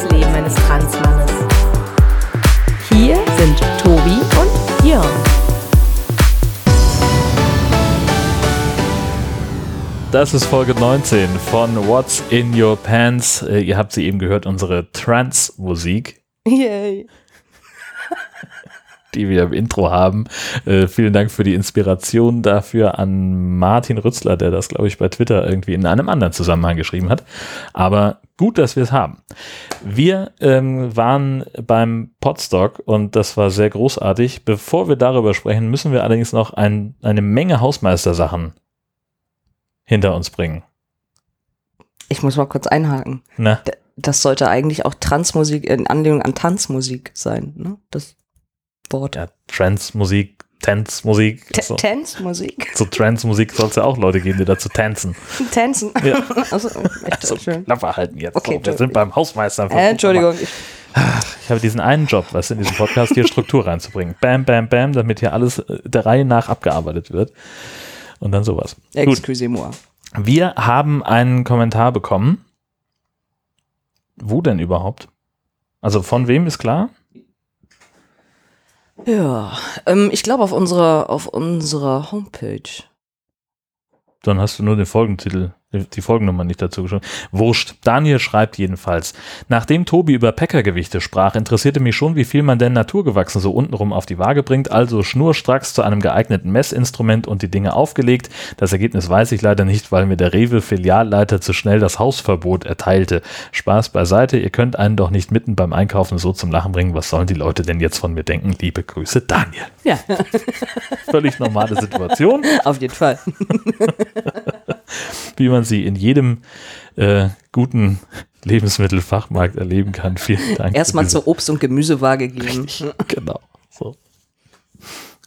das Leben eines Transmannes. Hier sind Tobi und Jörn. Das ist Folge 19 von What's in Your Pants. Äh, ihr habt sie eben gehört, unsere Trance-Musik, Yay. Die wir im Intro haben. Äh, vielen Dank für die Inspiration dafür an Martin Rützler, der das, glaube ich, bei Twitter irgendwie in einem anderen Zusammenhang geschrieben hat. Aber gut, dass wir es haben. Wir ähm, waren beim Podstock und das war sehr großartig. Bevor wir darüber sprechen, müssen wir allerdings noch ein, eine Menge Hausmeistersachen hinter uns bringen. Ich muss mal kurz einhaken. Na? Das sollte eigentlich auch Tanzmusik in Anlehnung an Tanzmusik sein, ne? Das Wort. ja, Trance-Musik, Tanzmusik. T- So, Tanzmusik. zu Trance-Musik soll es ja auch Leute geben, die dazu tanzen. Tanzen. Ja. Also, echt So, schön. Klappe halten jetzt. Okay, so, wir sind beim Hausmeister. Äh, Entschuldigung. Ich, habe diesen einen Job, was in diesem Podcast hier Struktur reinzubringen. Bam, bam, bam, damit hier alles äh, der Reihe nach abgearbeitet wird. Und dann sowas. Excusez-moi. wir haben einen Kommentar bekommen. Wo denn überhaupt? Also von wem ist klar? Ja, ähm, ich glaube auf unserer, auf unserer Homepage. Dann hast du nur den Folgentitel, die Folgennummer nicht dazu geschrieben. Wurscht. Daniel schreibt jedenfalls. Nachdem Tobi über Peckergewichte sprach, interessierte mich schon, wie viel man denn naturgewachsen so untenrum auf die Waage bringt. Also schnurstracks zu einem geeigneten Messinstrument und die Dinge aufgelegt. Das Ergebnis weiß ich leider nicht, weil mir der Rewe-Filialleiter zu schnell das Hausverbot erteilte. Spaß beiseite. Ihr könnt einen doch nicht mitten beim Einkaufen so zum Lachen bringen. Was sollen die Leute denn jetzt von mir denken? Liebe Grüße, Daniel. Ja, Völlig normale Situation. auf jeden Fall. wie man sie in jedem äh, guten Lebensmittelfachmarkt erleben kann. Vielen Dank. Erstmal zur Obst- und Gemüsewaage gehen. Genau. So.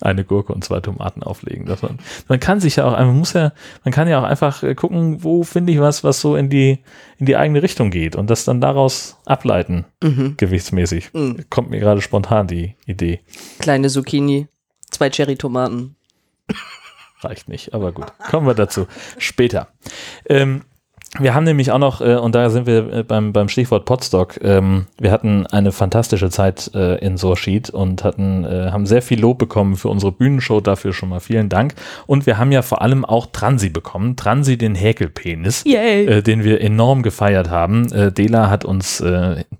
Eine Gurke und zwei Tomaten auflegen. Das man, man kann sich ja auch, man muss ja, man kann ja auch einfach äh, gucken, wo finde ich was, was so in die, in die eigene Richtung geht und das dann daraus ableiten, Mhm. gewichtsmäßig. Mhm. Kommt mir gerade spontan die Idee. Kleine Zucchini, zwei Cherry-Tomaten. Reicht nicht, aber gut. Kommen wir dazu später. Ähm, wir haben nämlich auch noch, äh, und da sind wir äh, beim, beim Stichwort Podstock, ähm, wir hatten eine fantastische Zeit äh, in Sorschied und hatten, äh, haben sehr viel Lob bekommen für unsere Bühnenshow, dafür schon mal vielen Dank. Und wir haben ja vor allem auch Transi bekommen, Transi den Häkelpenis, Yay! äh, den wir enorm gefeiert haben. Äh, Dela hat uns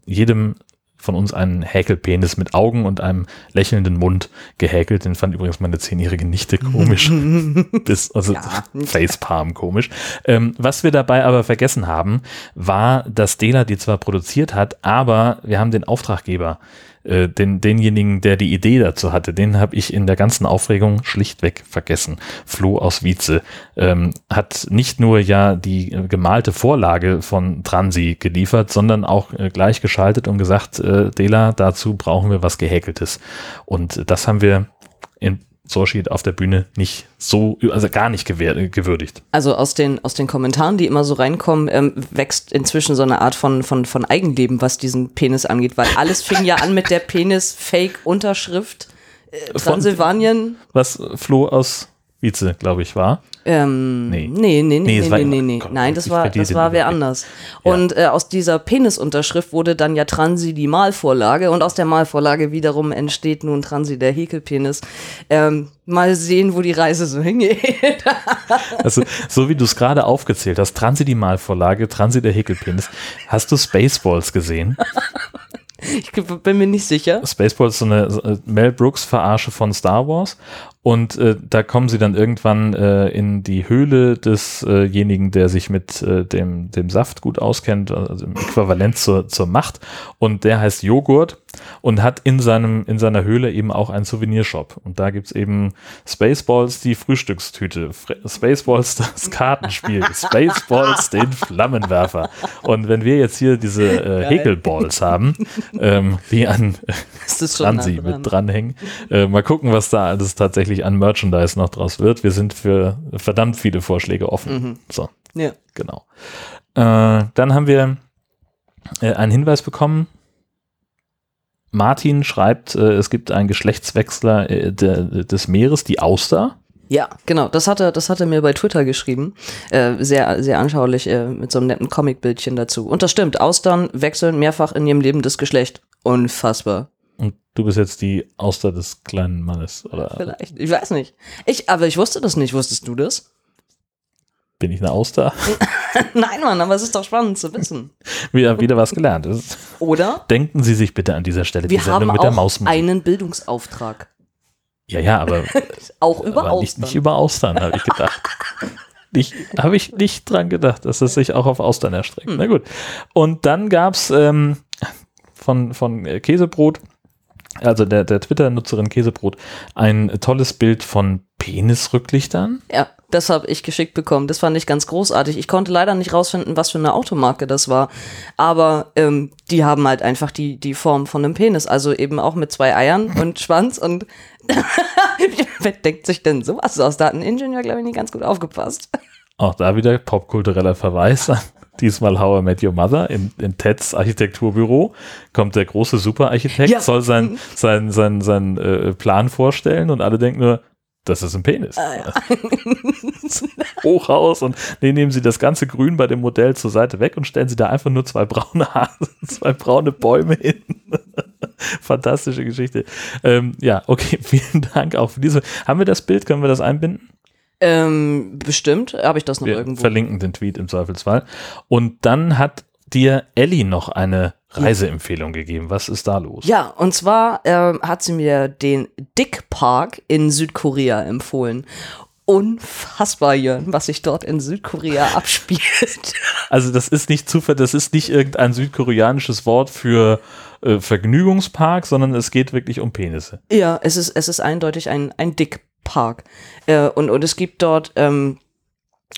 jedem von uns einen Häkelpenis mit Augen und einem lächelnden Mund gehäkelt. Den fand übrigens meine zehnjährige Nichte komisch. Bis, also Ja. Facepalm komisch. Ähm, was wir dabei aber vergessen haben, war, dass Dela die zwar produziert hat, aber wir haben den Auftraggeber, äh, den, denjenigen, der die Idee dazu hatte, den habe ich in der ganzen Aufregung schlichtweg vergessen. Flo aus Wietze ähm, hat nicht nur ja die äh, gemalte Vorlage von Transi geliefert, sondern auch äh, gleich geschaltet und gesagt, äh, Dela, dazu brauchen wir was Gehäkeltes. Und das haben wir in Sorschied auf der Bühne nicht so, also gar nicht gewürdigt. Also aus den, aus den Kommentaren, die immer so reinkommen, ähm, wächst inzwischen so eine Art von, von, von Eigenleben, was diesen Penis angeht, weil alles fing ja an mit der Penis-Fake-Unterschrift. Äh, Von- Transsilvanien. Was Flo aus Wietze, glaube ich, war. Ähm, Nee. nee, nee, nee, Nee, nee, nee, war- nee, nee. Gott, Nein, das war, das war wer anders. Ja. Und äh, aus dieser Penisunterschrift wurde dann ja Transi die Malvorlage und aus der Malvorlage wiederum entsteht nun Transi der Häkelpenis. Ähm, mal sehen, wo die Reise so hingeht. Also, so wie du es gerade aufgezählt hast, Transi die Malvorlage, Transi der Häkelpenis. Hast du Spaceballs gesehen? ich bin mir nicht sicher. Spaceballs ist so eine so eine Mel Brooks Verarsche von Star Wars und äh, da kommen sie dann irgendwann äh, in die Höhle desjenigen, der sich mit äh, dem, dem Saft gut auskennt, also im Äquivalent zur, zur Macht. Und der heißt Joghurt und hat in seinem in seiner Höhle eben auch einen Souvenirshop. Und da gibt's eben Spaceballs die Frühstückstüte, Fre- Spaceballs das Kartenspiel, Spaceballs den Flammenwerfer. Und wenn wir jetzt hier diese äh, Häkelballs haben, ähm, die an dran? mit dranhängen. Äh, mal gucken, was da alles tatsächlich an Merchandise noch draus wird. Wir sind für verdammt viele Vorschläge offen. Mhm. So, Ja. genau. Äh, dann haben wir äh, einen Hinweis bekommen. Martin schreibt, äh, es gibt einen Geschlechtswechsler äh, der, des Meeres, die Auster. Ja, genau. Das hat er, das hat er mir bei Twitter geschrieben. Äh, sehr, sehr anschaulich äh, mit so einem netten Comicbildchen dazu. Und das stimmt. Austern wechseln mehrfach in ihrem Leben das Geschlecht. Unfassbar. Du bist jetzt die Auster des kleinen Mannes, oder? Vielleicht. Ich weiß nicht. Ich, aber ich wusste das nicht. Wusstest du das? Bin ich eine Auster? Nein, Mann, aber es ist doch spannend zu wissen. wieder, wieder was gelernt. Oder? Denken Sie sich bitte an dieser Stelle die Wir Sendung haben mit der auch Mausmusik. einen Bildungsauftrag. Ja, ja, aber, Auch über aber nicht, Austern. nicht über Austern, habe ich gedacht. Nicht, habe ich nicht dran gedacht, dass es sich auch auf Austern erstreckt. Hm. Na gut. Und dann gab's ähm, von, von äh, Käsebrot, also der, der Twitter-Nutzerin Käsebrot, ein tolles Bild von Penisrücklichtern. Ja, das habe ich geschickt bekommen. Das fand ich ganz großartig. Ich konnte leider nicht rausfinden, was für eine Automarke das war. Aber ähm, die haben halt einfach die, die Form von einem Penis. Also eben auch mit zwei Eiern und Schwanz. Und wer denkt sich denn sowas aus? Da hat ein Ingenieur, glaube ich, nicht ganz gut aufgepasst. Auch da wieder popkultureller Verweis an diesmal How I Met Your Mother in, in Teds Architekturbüro kommt der große Superarchitekt, Ja. soll sein, sein, sein, sein äh, Plan vorstellen und alle denken nur, das ist ein Penis. Ah, Hochhaus und nee, nehmen sie das ganze Grün bei dem Modell zur Seite weg und stellen sie da einfach nur zwei braune Haare, zwei braune Bäume hin. Fantastische Geschichte. Ähm, ja, okay, vielen Dank auch für diese. Haben wir das Bild? Können wir das einbinden? Ähm, bestimmt habe ich das noch Wir irgendwo. verlinken den Tweet im Zweifelsfall. Und dann hat dir Ellie noch eine Reiseempfehlung gegeben. Was ist da los? Ja, und zwar ähm, hat sie mir den Dick Park in Südkorea empfohlen. Unfassbar, Jörn, was sich dort in Südkorea abspielt. Also das ist nicht Zufall, das ist nicht irgendein südkoreanisches Wort für äh, Vergnügungspark, sondern es geht wirklich um Penisse. Ja, es ist, es ist eindeutig ein, ein Dickpark. Äh, und, und es gibt dort, ähm,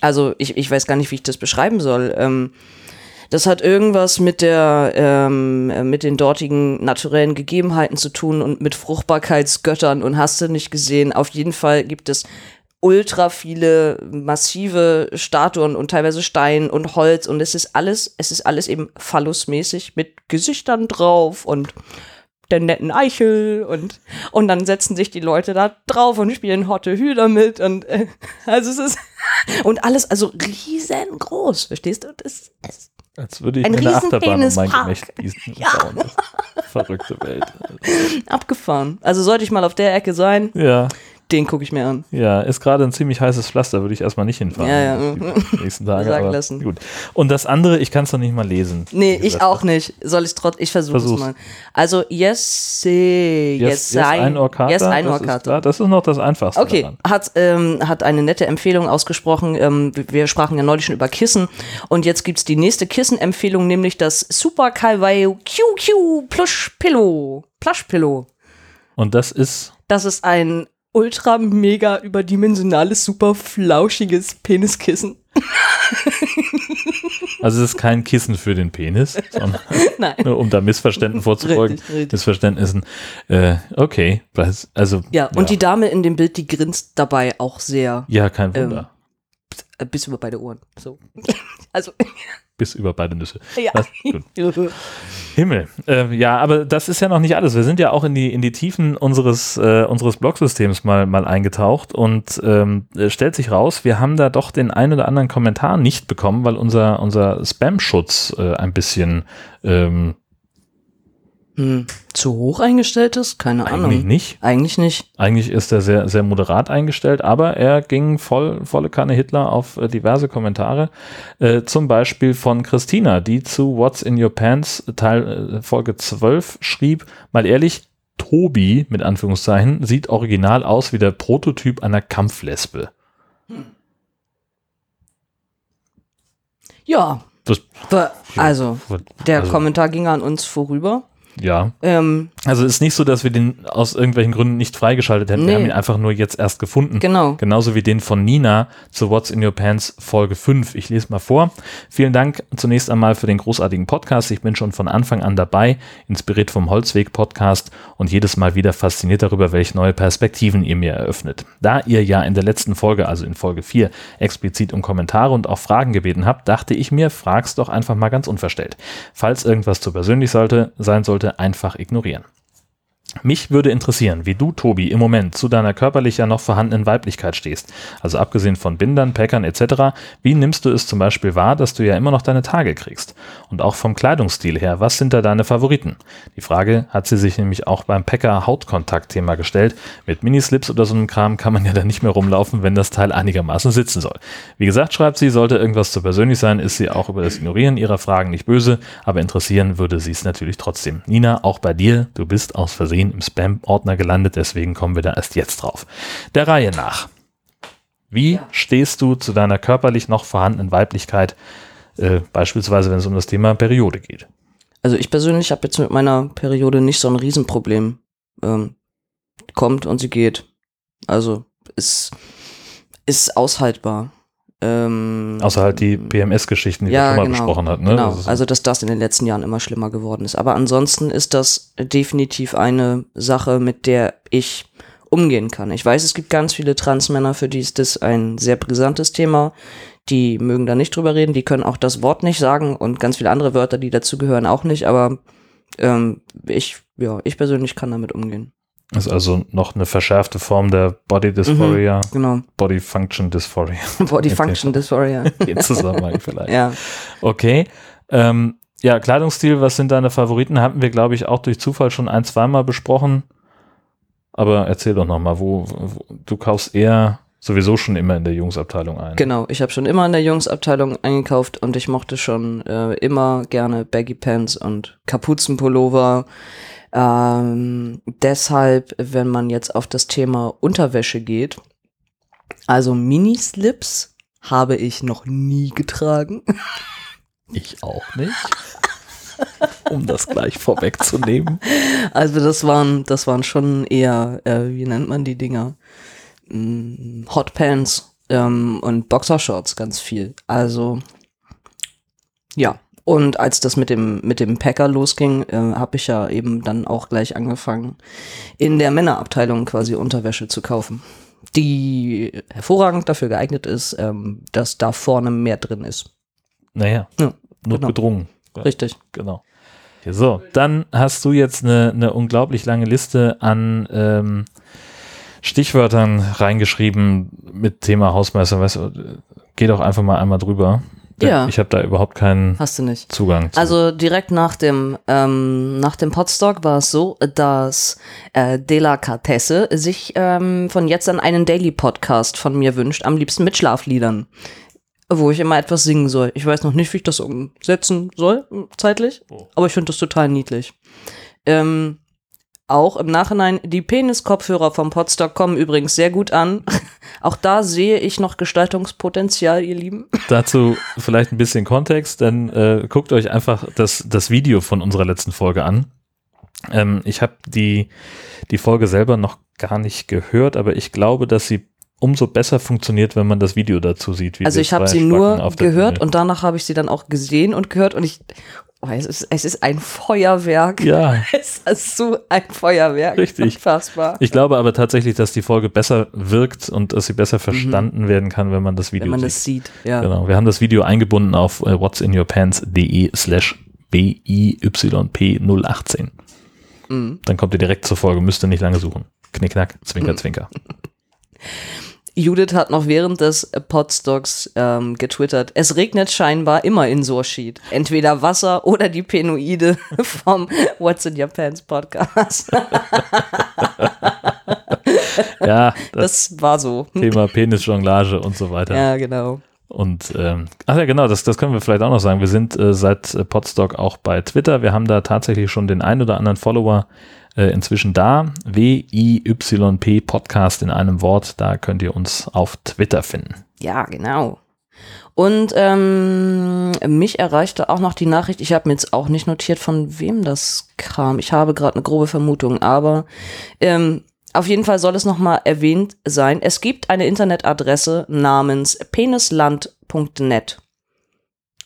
also ich, ich weiß gar nicht, wie ich das beschreiben soll. Ähm, das hat irgendwas mit der, ähm, äh, mit den dortigen naturellen Gegebenheiten zu tun und mit Fruchtbarkeitsgöttern und hast du nicht gesehen. Auf jeden Fall gibt es ultra viele massive Statuen und teilweise Stein und Holz und es ist alles, es ist alles eben phallusmäßig mit Gesichtern drauf und der netten Eichel und und dann setzen sich die Leute da drauf und spielen Hotte Hü damit und äh, also es ist und alles also riesengroß, verstehst du? Das, das Als würde ich Ein eine Achterbahn um mein. Gemächt. Ja. Verrückte Welt. abgefahren. Also sollte ich mal auf der Ecke sein, Ja, den gucke ich mir an. ja, ist gerade ein ziemlich heißes Pflaster, würde ich erstmal nicht hinfahren. Ja, ja. Die nächsten Tage. Sagen lassen. Gut. Und das andere, ich kann es noch nicht mal lesen. Nee, ich auch nicht. Soll ich trotzdem, ich versuche es mal. Also, yes, yes, Yes, yes, ein Ohrkater. Yes, ein das, ist, Ohrkater. da- das ist noch das Einfachste Okay, daran. hat, ähm, hat eine nette Empfehlung ausgesprochen. Ähm, wir sprachen ja neulich schon über Kissen. Und jetzt gibt's die nächste Kissenempfehlung, nämlich das Super Calvaio QQ Plush Pillow. Plush Pillow. Und das ist, Das ist ein ultra mega überdimensionales, super flauschiges Peniskissen. also es ist kein Kissen für den Penis, sondern Nein. nur um da Missverständnissen vorzubeugen. Richtig, richtig. Missverständnissen. Äh, okay, also Ja, und die Dame in dem Bild, die grinst dabei auch sehr ja, kein Wunder. äh, bis über beide Ohren. So. Also, Bis über beide Nüsse. ja. Gut. Himmel. Äh, ja, aber das ist ja noch nicht alles. Wir sind ja auch in die, in die Tiefen unseres, äh, unseres Blogsystems mal, mal eingetaucht und ähm, es stellt sich raus, wir haben da doch den ein oder anderen Kommentar nicht bekommen, weil unser, unser Spam-Schutz äh, ein bisschen ähm, Hm. Zu hoch eingestellt ist? Keine eigentlich Ahnung. nicht. Eigentlich nicht. Eigentlich ist er sehr, sehr moderat eingestellt, aber er ging voll, volle Kanne Hitler auf äh, diverse Kommentare. Äh, zum Beispiel von Christina, die zu What's in Your Pants Teil äh, Folge 12 schrieb, mal ehrlich, Tobi, mit Anführungszeichen, sieht original aus wie der Prototyp einer Kampflesbe. Ja. Das, Also, der also, Kommentar ging an uns vorüber. Ja, Ähm, also ist nicht so, dass wir den aus irgendwelchen Gründen nicht freigeschaltet hätten. Wir Nee. haben ihn einfach nur jetzt erst gefunden. genau. Genauso wie den von Nina zu What's in Your Pants Folge 5. Ich lese mal vor. Vielen Dank zunächst einmal für den großartigen Podcast. Ich bin schon von Anfang an dabei, inspiriert vom Holzweg Podcast und jedes Mal wieder fasziniert darüber, welche neue Perspektiven ihr mir eröffnet. Da ihr ja in der letzten Folge, also in Folge 4, explizit um Kommentare und auch Fragen gebeten habt, dachte ich mir, frag's doch einfach mal ganz unverstellt. Falls irgendwas zu persönlich sollte, sein sollte, einfach ignorieren. Mich würde interessieren, wie du, Tobi, im Moment zu deiner körperlich ja noch vorhandenen Weiblichkeit stehst. Also abgesehen von Bindern, Packern etc., wie nimmst du es zum Beispiel wahr, dass du ja immer noch deine Tage kriegst? Und auch vom Kleidungsstil her, was sind da deine Favoriten? Die Frage hat sie sich nämlich auch beim Packer-Hautkontakt-Thema gestellt. Mit Minislips oder so einem Kram kann man ja dann nicht mehr rumlaufen, wenn das Teil einigermaßen sitzen soll. Wie gesagt, schreibt sie, sollte irgendwas zu persönlich sein, ist sie auch über das Ignorieren ihrer Fragen nicht böse, aber interessieren würde sie es natürlich trotzdem. Nina, auch bei dir, du bist aus Versehen im Spam-Ordner gelandet, deswegen kommen wir da erst jetzt drauf. Der Reihe nach. Wie stehst du zu deiner körperlich noch vorhandenen Weiblichkeit, äh, beispielsweise wenn es um das Thema Periode geht? Also ich persönlich habe jetzt mit meiner Periode nicht so ein Riesenproblem. Ähm, kommt und sie geht. Also ist, ist aushaltbar. Ähm, Außer halt die PMS-Geschichten, die wir ja, schon mal genau, besprochen hatten. Ne? Genau, ist- also dass das in den letzten Jahren immer schlimmer geworden ist. Aber ansonsten ist das definitiv eine Sache, mit der ich umgehen kann. Ich weiß, es gibt ganz viele Transmänner, für die ist das ein sehr brisantes Thema. Die mögen da nicht drüber reden, die können auch das Wort nicht sagen und ganz viele andere Wörter, die dazugehören, auch nicht. Aber ähm, ich, ja, ich persönlich kann damit umgehen. Ist also noch eine verschärfte Form der Body Dysphoria, Genau. Body Function Dysphoria. Body Function Dysphoria. Im Zusammenhang vielleicht. ja. Okay. Ähm, ja, Kleidungsstil, was sind deine Favoriten? Hatten wir, glaube ich, auch durch Zufall schon ein, zweimal besprochen. Aber erzähl doch nochmal, wo, wo du kaufst eher sowieso schon immer in der Jungsabteilung ein. Genau, ich habe schon immer in der Jungsabteilung eingekauft und ich mochte schon äh, immer gerne Baggy Pants und Kapuzenpullover. Ähm, deshalb, wenn man jetzt auf das Thema Unterwäsche geht, also Minislips habe ich noch nie getragen. Ich auch nicht. um das gleich vorwegzunehmen. Also das waren, das waren schon eher, äh, wie nennt man die Dinger? Mm, Hot Pants ähm, und Boxershorts ganz viel. Also ja. Und als das mit dem mit dem Packer losging, äh, habe ich ja eben dann auch gleich angefangen, in der Männerabteilung quasi Unterwäsche zu kaufen, die hervorragend dafür geeignet ist, ähm, dass da vorne mehr drin ist. Naja, Ja, nur genau. gedrungen. Richtig. Genau. So, dann hast du jetzt eine, eine unglaublich lange Liste an ähm, Stichwörtern reingeschrieben mit Thema Hausmeister. Weißt du, geh doch einfach mal einmal drüber. Ja. Ich habe da überhaupt keinen Hast du nicht. Zugang zu. Also direkt nach dem, ähm, nach dem Podstock war es so, dass äh, Delicatesse sich ähm, von jetzt an einen Daily Podcast von mir wünscht, am liebsten mit Schlafliedern, wo ich immer etwas singen soll. Ich weiß noch nicht, wie ich das umsetzen soll, zeitlich, Oh. aber ich finde das total niedlich. Ähm, auch im Nachhinein, die Penis-Kopfhörer vom Podstock kommen übrigens sehr gut an. Auch da sehe ich noch Gestaltungspotenzial, ihr Lieben. Dazu vielleicht ein bisschen Kontext, dann äh, guckt euch einfach das, das Video von unserer letzten Folge an. Ähm, ich habe die, die Folge selber noch gar nicht gehört, aber ich glaube, dass sie umso besser funktioniert, wenn man das Video dazu sieht. Wie Also ich habe sie nur gehört und danach habe ich sie dann auch gesehen und gehört und ich, oh, es, ist, es ist ein Feuerwerk. Ja, Es ist so ein Feuerwerk. Richtig. Unfassbar. ich glaube aber tatsächlich, dass die Folge besser wirkt und dass sie besser verstanden werden kann, wenn man das Video Mhm. Wenn man sieht. das sieht, ja. Genau. Wir haben das Video eingebunden auf äh, whatsinyourpants.de slash BIYP018. Mhm. Dann kommt ihr direkt zur Folge, müsst ihr nicht lange suchen. Knickknack, Zwinker, Mhm. Zwinker. Judith hat noch während des Podstocks ähm, getwittert, es regnet scheinbar immer in Sorschied. Entweder Wasser oder die Penoide vom What's in Your Pants Podcast. Ja, das, Das war so. Thema Penisjonglage und so weiter. Ja, genau. Und ähm, ach ja, genau, das, das können wir vielleicht auch noch sagen. Wir sind äh, seit äh, Podstock auch bei Twitter. Wir haben da tatsächlich schon den ein oder anderen Follower äh, inzwischen da. W-I-Y-P Podcast in einem Wort. Da könnt ihr uns auf Twitter finden. Ja, genau. Und ähm, mich erreichte auch noch die Nachricht, ich habe mir jetzt auch nicht notiert, von wem das kam. Ich habe gerade eine grobe Vermutung, aber ähm, auf jeden Fall soll es nochmal erwähnt sein. Es gibt eine Internetadresse namens penisland.net.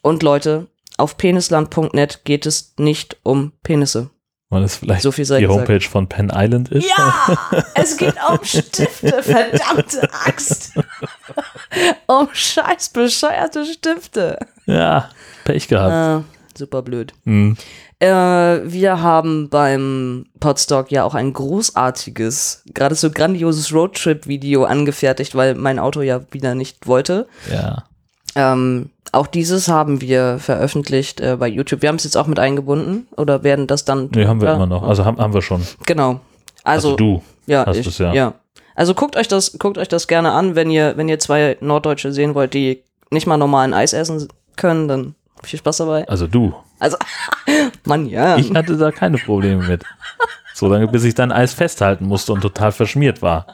Und Leute, auf penisland.net geht es nicht um Penisse. Weil es vielleicht So die gesagt. Homepage von Penn Island ist. Ja, es geht um Stifte, verdammte Axt. um scheiß bescheuerte Stifte. Ja, Pech gehabt. Äh, super blöd. Hm. Äh, wir haben beim Podstock ja auch ein großartiges, gerade so grandioses Roadtrip-Video angefertigt, weil mein Auto ja wieder nicht wollte. Ja. Ähm, auch dieses haben wir veröffentlicht äh, bei YouTube. Wir haben es jetzt auch mit eingebunden oder werden das dann. Nee, haben wir Ja, immer noch. Also haben, haben wir schon. Genau. Also, Also, du. ja, hast ich, ja. ja. Also guckt euch das, guckt euch das gerne an, wenn ihr, wenn ihr zwei Norddeutsche sehen wollt, die nicht mal normalen Eis essen können, dann viel Spaß dabei. Also du. Also, Mann, ja. Ich hatte da keine Probleme mit. So lange, bis ich dann Eis festhalten musste und total verschmiert war.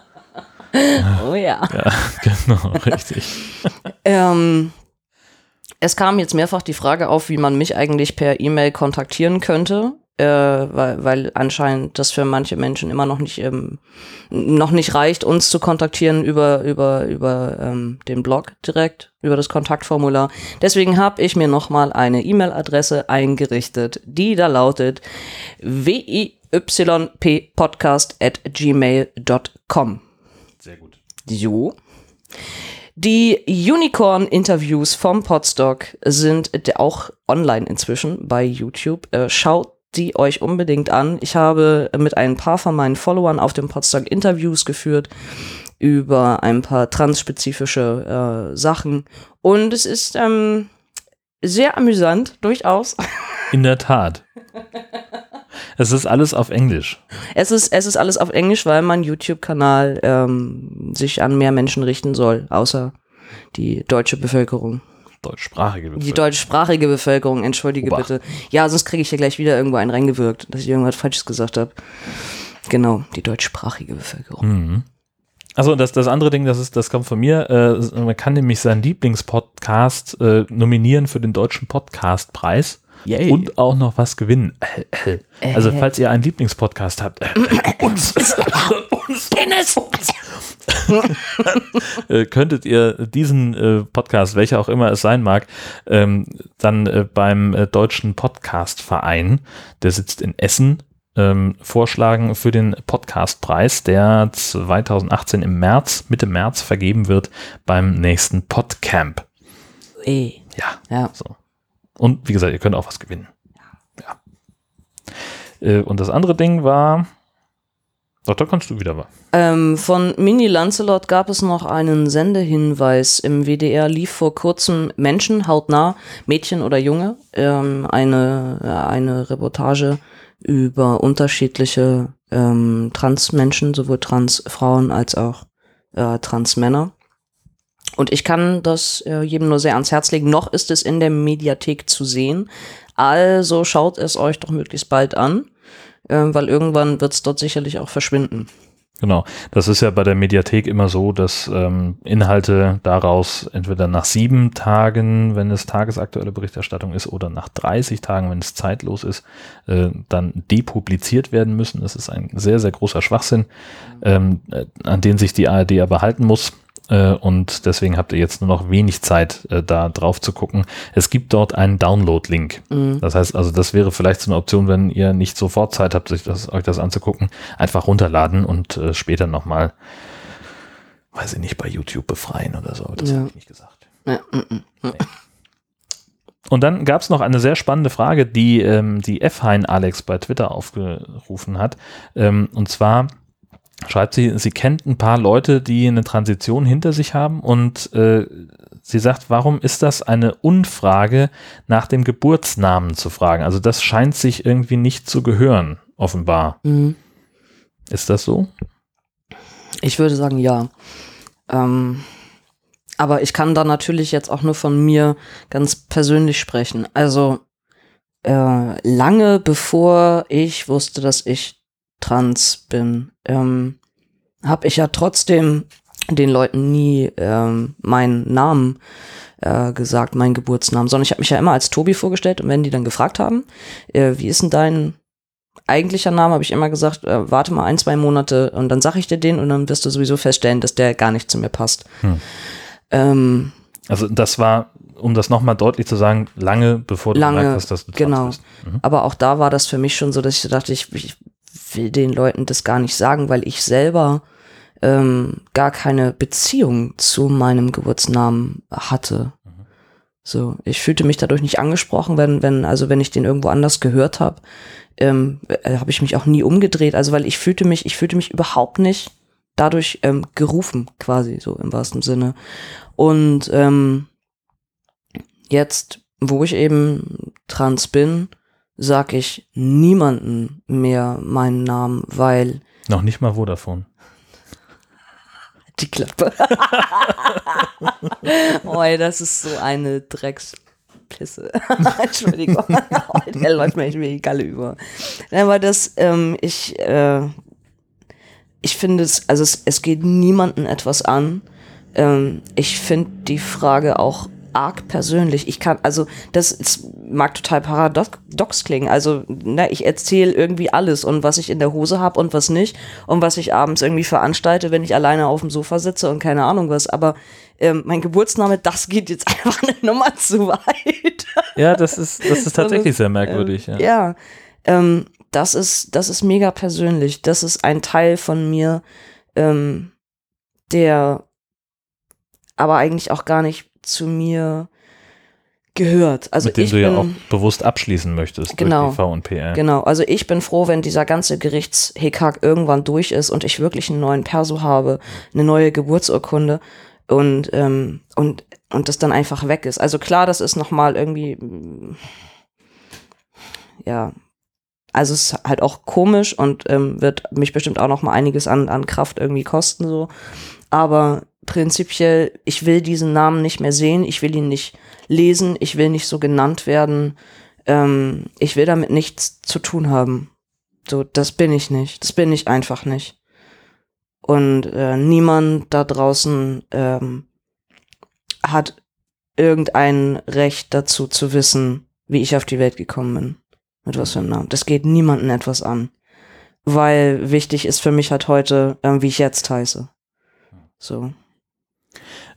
oh ja. Ja, genau, richtig. Ähm, es kam jetzt mehrfach die Frage auf, wie man mich eigentlich per E-Mail kontaktieren könnte, äh, weil, weil anscheinend das für manche Menschen immer noch nicht ähm, noch nicht reicht, uns zu kontaktieren über über über ähm, den Blog direkt über das Kontaktformular. Deswegen habe ich mir noch mal eine E-Mail-Adresse eingerichtet, die da lautet wiyppodcast@gmail.com. Sehr gut. So. Die Unicorn-Interviews vom Podstock sind auch online inzwischen bei YouTube. Äh, schaut die euch unbedingt an. Ich habe mit ein paar von meinen Followern auf dem Podstock Interviews geführt über ein paar transspezifische äh, Sachen. Und es ist ähm, sehr amüsant, durchaus. In der Tat. Es ist alles auf Englisch. Es ist, es ist alles auf Englisch, weil mein YouTube-Kanal ähm, sich an mehr Menschen richten soll, außer die deutsche Bevölkerung. Deutschsprachige Die Bevölkerung. deutschsprachige Bevölkerung, entschuldige Obacht. bitte. Ja, sonst kriege ich hier gleich wieder irgendwo einen reingewirkt, dass ich irgendwas Falsches gesagt habe. Genau, die deutschsprachige Bevölkerung. Mhm. Also das, das andere Ding, das ist, das kommt von mir. Äh, man kann nämlich seinen Lieblingspodcast äh, nominieren für den deutschen Podcastpreis Yay. und auch noch was gewinnen. Äh, äh. Also falls ihr einen Lieblingspodcast habt, äh, uns, uns, äh, könntet ihr diesen äh, Podcast, welcher auch immer es sein mag, ähm, dann äh, beim äh, Deutschen Podcastverein, der sitzt in Essen, ähm, vorschlagen für den Podcastpreis, der 2018 im März, Mitte März vergeben wird beim nächsten Podcamp. Eh. Ja, Ja. so. Und wie gesagt, ihr könnt auch was gewinnen. Ja. Äh, und das andere Ding war, doch, da kannst du wieder was. Ähm, von Mini Lancelot gab es noch einen Sendehinweis. Im WDR lief vor kurzem Menschen, hautnah, Mädchen oder Junge, ähm, eine, eine Reportage über unterschiedliche ähm, Transmenschen, sowohl Transfrauen als auch äh, Transmänner. Und ich kann das äh, jedem nur sehr ans Herz legen. Noch ist es in der Mediathek zu sehen. Also schaut es euch doch möglichst bald an, äh, weil irgendwann wird es dort sicherlich auch verschwinden. Genau, das ist ja bei der Mediathek immer so, dass ähm, Inhalte daraus entweder nach sieben Tagen, wenn es tagesaktuelle Berichterstattung ist, oder nach 30 Tagen, wenn es zeitlos ist, äh, dann depubliziert werden müssen. Das ist ein sehr, sehr großer Schwachsinn, ähm, äh, an den sich die ARD aber halten muss. Äh, und deswegen habt ihr jetzt nur noch wenig Zeit, äh, da drauf zu gucken. Es gibt dort einen Download-Link. Das heißt, also das wäre vielleicht so eine Option, wenn ihr nicht sofort Zeit habt, sich das, euch das anzugucken, einfach runterladen und äh, später nochmal, weiß ich nicht, bei YouTube befreien oder so. Das Ja. habe ich nicht gesagt. Ja, mm, mm. Und dann gab es noch eine sehr spannende Frage, die ähm, die F-Hein Alex bei Twitter aufgerufen hat. Ähm, und zwar schreibt sie, sie kennt ein paar Leute, die eine Transition hinter sich haben und äh, sie sagt, warum ist das eine Unfrage, nach dem Geburtsnamen zu fragen? Also das scheint sich irgendwie nicht zu gehören, offenbar. Mhm. Ist das so? Ich würde sagen, ja. Ähm, aber ich kann da natürlich jetzt auch nur von mir ganz persönlich sprechen. Also äh, lange bevor ich wusste, dass ich trans bin, ähm, habe ich ja trotzdem den Leuten nie ähm, meinen Namen äh, gesagt, meinen Geburtsnamen, sondern ich habe mich ja immer als Tobi vorgestellt und wenn die dann gefragt haben, äh, wie ist denn dein eigentlicher Name, habe ich immer gesagt, äh, warte mal ein, zwei Monate und dann sage ich dir den und dann wirst du sowieso feststellen, dass der gar nicht zu mir passt. Hm. Ähm, Also das war, um das nochmal deutlich zu sagen, lange bevor du Lange, gemerkt hast, dass du trans genau. bist. Mhm. Aber auch da war das für mich schon so, dass ich dachte, ich, ich will den Leuten das gar nicht sagen, weil ich selber ähm, gar keine Beziehung zu meinem Geburtsnamen hatte. So, ich fühlte mich dadurch nicht angesprochen, wenn, wenn, also wenn ich den irgendwo anders gehört habe, ähm, äh, habe ich mich auch nie umgedreht. Also weil ich fühlte mich, ich fühlte mich überhaupt nicht dadurch ähm, gerufen, quasi so im wahrsten Sinne. Und ähm, jetzt, wo ich eben trans bin, sag ich niemanden mehr meinen Namen, weil Noch nicht mal Vodafone. die Klappe. oh, ey, das ist so eine Dreckspisse. Entschuldigung. Der läuft mir die Galle über. Aber das, ähm, ich, äh, ich finde es, also es, es geht niemanden etwas an. Ähm, ich finde die Frage auch arg persönlich. Ich kann, also das ist, mag total paradox klingen. Also ne, ich erzähle irgendwie alles und was ich in der Hose habe und was nicht und was ich abends irgendwie veranstalte, wenn ich alleine auf dem Sofa sitze und keine Ahnung was. Aber ähm, mein Geburtsname, das geht jetzt einfach eine Nummer zu weit. Ja, das ist, das ist tatsächlich sehr merkwürdig. Ja. Ja, ähm, das ist, das ist mega persönlich. Das ist ein Teil von mir, ähm, der aber eigentlich auch gar nicht zu mir gehört. Also Mit dem du bin, ja auch bewusst abschließen möchtest Genau. durch die V&PR. Genau, also ich bin froh, wenn dieser ganze Gerichtshickhack irgendwann durch ist und ich wirklich einen neuen Perso habe, eine neue Geburtsurkunde und, ähm, und, und das dann einfach weg ist. Also klar, das ist nochmal irgendwie, mm, ja, also es ist halt auch komisch und ähm, wird mich bestimmt auch nochmal einiges an, an Kraft irgendwie kosten, so. Aber prinzipiell, ich will diesen Namen nicht mehr sehen, ich will ihn nicht lesen, ich will nicht so genannt werden, ähm, ich will damit nichts zu tun haben. So, das bin ich nicht. Das bin ich einfach nicht. Und äh, niemand da draußen ähm, hat irgendein Recht dazu zu wissen, wie ich auf die Welt gekommen bin. Mit was für einem Namen. Das geht niemanden etwas an. Weil wichtig ist für mich halt heute, ähm, wie ich jetzt heiße. So.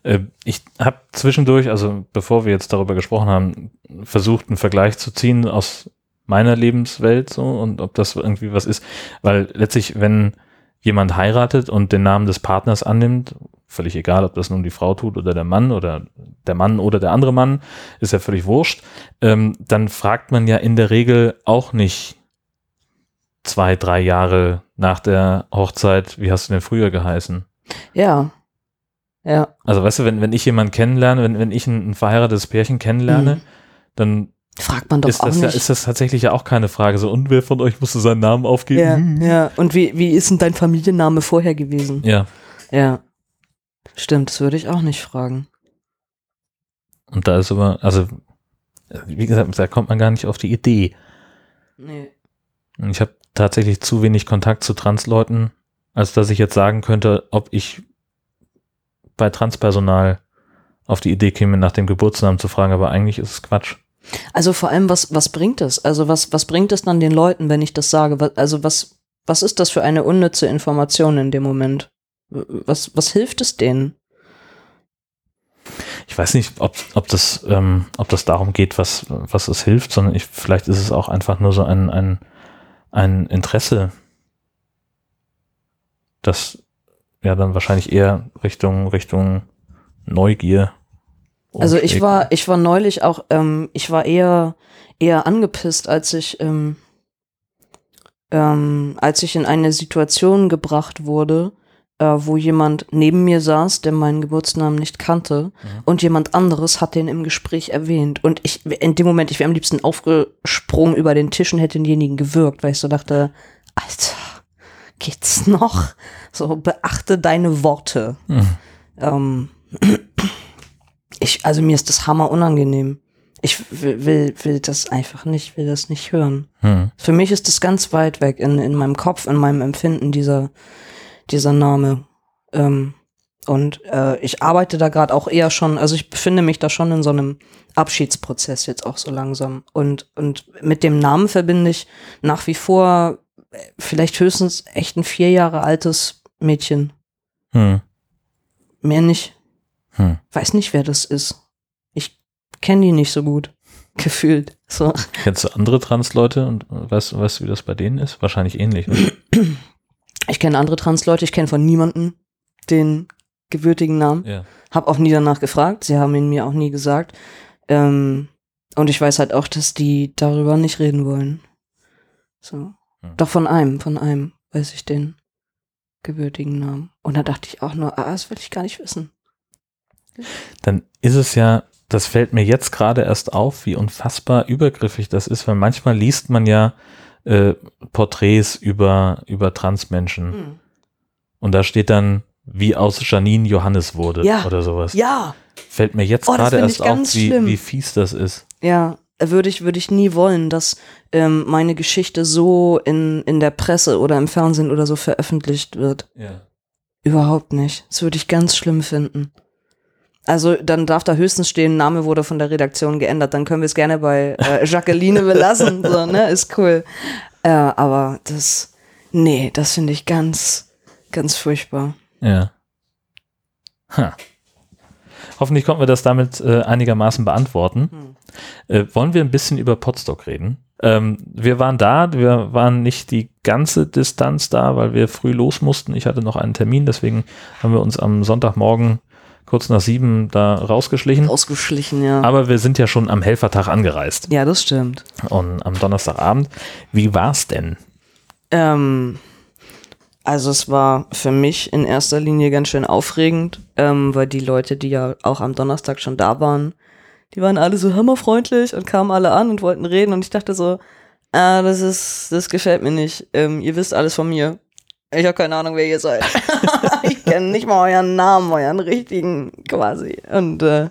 Äh, Ich habe zwischendurch, also bevor wir jetzt darüber gesprochen haben, versucht, einen Vergleich zu ziehen aus meiner Lebenswelt so und ob das irgendwie was ist. Weil letztlich, wenn jemand heiratet und den Namen des Partners annimmt, völlig egal, ob das nun die Frau tut oder der Mann oder der Mann oder der andere Mann, ist ja völlig wurscht, ähm, dann fragt man ja in der Regel auch nicht zwei, drei Jahre nach der Hochzeit, wie hast du denn früher geheißen? Ja. Ja. Also weißt du, wenn, wenn ich jemanden kennenlerne, wenn, wenn ich ein, ein verheiratetes Pärchen kennenlerne, Mhm. dann Fragt man doch ist auch das, nicht. ja, ist das tatsächlich ja auch keine Frage. So, und wer von euch musste seinen Namen aufgeben? ja, ja. Und wie, wie ist denn dein Familienname vorher gewesen? Ja. Ja. Stimmt, das würde ich auch nicht fragen. Und da ist aber, also, wie gesagt, da kommt man gar nicht auf die Idee. Nee. Und ich habe tatsächlich zu wenig Kontakt zu Transleuten, als dass ich jetzt sagen könnte, ob ich bei Transpersonal auf die Idee käme, nach dem Geburtsnamen zu fragen, aber eigentlich ist es Quatsch. Also vor allem, was, was bringt es? Also was, was bringt es dann den Leuten, wenn ich das sage? Also was, was ist das für eine unnütze Information in dem Moment? Was, was hilft es denen? Ich weiß nicht, ob, ob, das, ähm, ob das darum geht, was, was es hilft, sondern ich, vielleicht ist es auch einfach nur so ein, ein, ein Interesse, das ja dann wahrscheinlich eher Richtung, Richtung Neugier. Also ich war, ich war neulich auch, ähm, ich war eher, eher angepisst, als ich, ähm, ähm, als ich in eine Situation gebracht wurde, äh, wo jemand neben mir saß, der meinen Geburtsnamen nicht kannte, Mhm. und jemand anderes hat den im Gespräch erwähnt. Und ich, in dem Moment, ich wäre am liebsten aufgesprungen über den Tisch und hätte denjenigen gewürgt, weil ich so dachte, Alter, geht's noch? So, beachte deine Worte. Mhm. Ähm, ich, also mir ist das hammer unangenehm. Ich will, will, will das einfach nicht, will das nicht hören. Hm. Für mich ist das ganz weit weg in, in meinem Kopf, in meinem Empfinden, dieser, dieser Name. Ähm, und äh, ich arbeite da gerade auch eher schon, also ich befinde mich da schon in so einem Abschiedsprozess jetzt auch so langsam. Und, und mit dem Namen verbinde ich nach wie vor vielleicht höchstens echt ein vier Jahre altes Mädchen. Hm. Mehr nicht. Hm. Weiß nicht, wer das ist. Ich kenne die nicht so gut. Gefühlt. So. Kennst du andere Transleute und weißt, weißt du, wie das bei denen ist? Wahrscheinlich ähnlich. Ne? Ich kenne andere Transleute, ich kenne von niemandem den gebürtigen Namen. ja. Hab auch nie danach gefragt, sie haben ihn mir auch nie gesagt. Ähm, und ich weiß halt auch, dass die darüber nicht reden wollen. So. Hm. Doch von einem, von einem weiß ich den gebürtigen Namen. Und da dachte ich auch nur, ah, das will ich gar nicht wissen. Dann ist es ja, das fällt mir jetzt gerade erst auf, wie unfassbar übergriffig das ist, weil manchmal liest man ja äh, Porträts über, über Transmenschen Hm. und da steht dann, wie aus Janine Johannes wurde Ja. oder sowas. Ja, Fällt mir jetzt Oh, gerade erst auf, wie, schlimm. wie fies das ist. ja, würde ich, würde ich nie wollen, dass ähm, meine Geschichte so in, in der Presse oder im Fernsehen oder so veröffentlicht wird. Ja. Überhaupt nicht. Das würde ich ganz schlimm finden. Also dann darf da höchstens stehen, Name wurde von der Redaktion geändert. Dann können wir es gerne bei äh, Jacqueline belassen. So, ne? Ist cool. Äh, aber das, nee, das finde ich ganz, ganz furchtbar. Ja. Ha. Hoffentlich konnten wir das damit äh, einigermaßen beantworten. Äh, wollen wir ein bisschen über Podstock reden? Ähm, wir waren da, wir waren nicht die ganze Distanz da, weil wir früh los mussten. Ich hatte noch einen Termin, deswegen haben wir uns am Sonntagmorgen kurz nach sieben da rausgeschlichen. Ausgeschlichen, ja. Aber wir sind ja schon am Helfertag angereist ja, das stimmt. und am Donnerstagabend. Wie war's denn? Ähm, also es war für mich in erster Linie ganz schön aufregend, ähm, weil die Leute, die ja auch am Donnerstag schon da waren, die waren alle so hammerfreundlich und kamen alle an und wollten reden und ich dachte so, ah, das ist, das gefällt mir nicht. Ähm, ihr wisst alles von mir. Ich habe keine Ahnung, wer ihr seid. ich kenne nicht mal euren Namen, euren richtigen quasi. Und äh,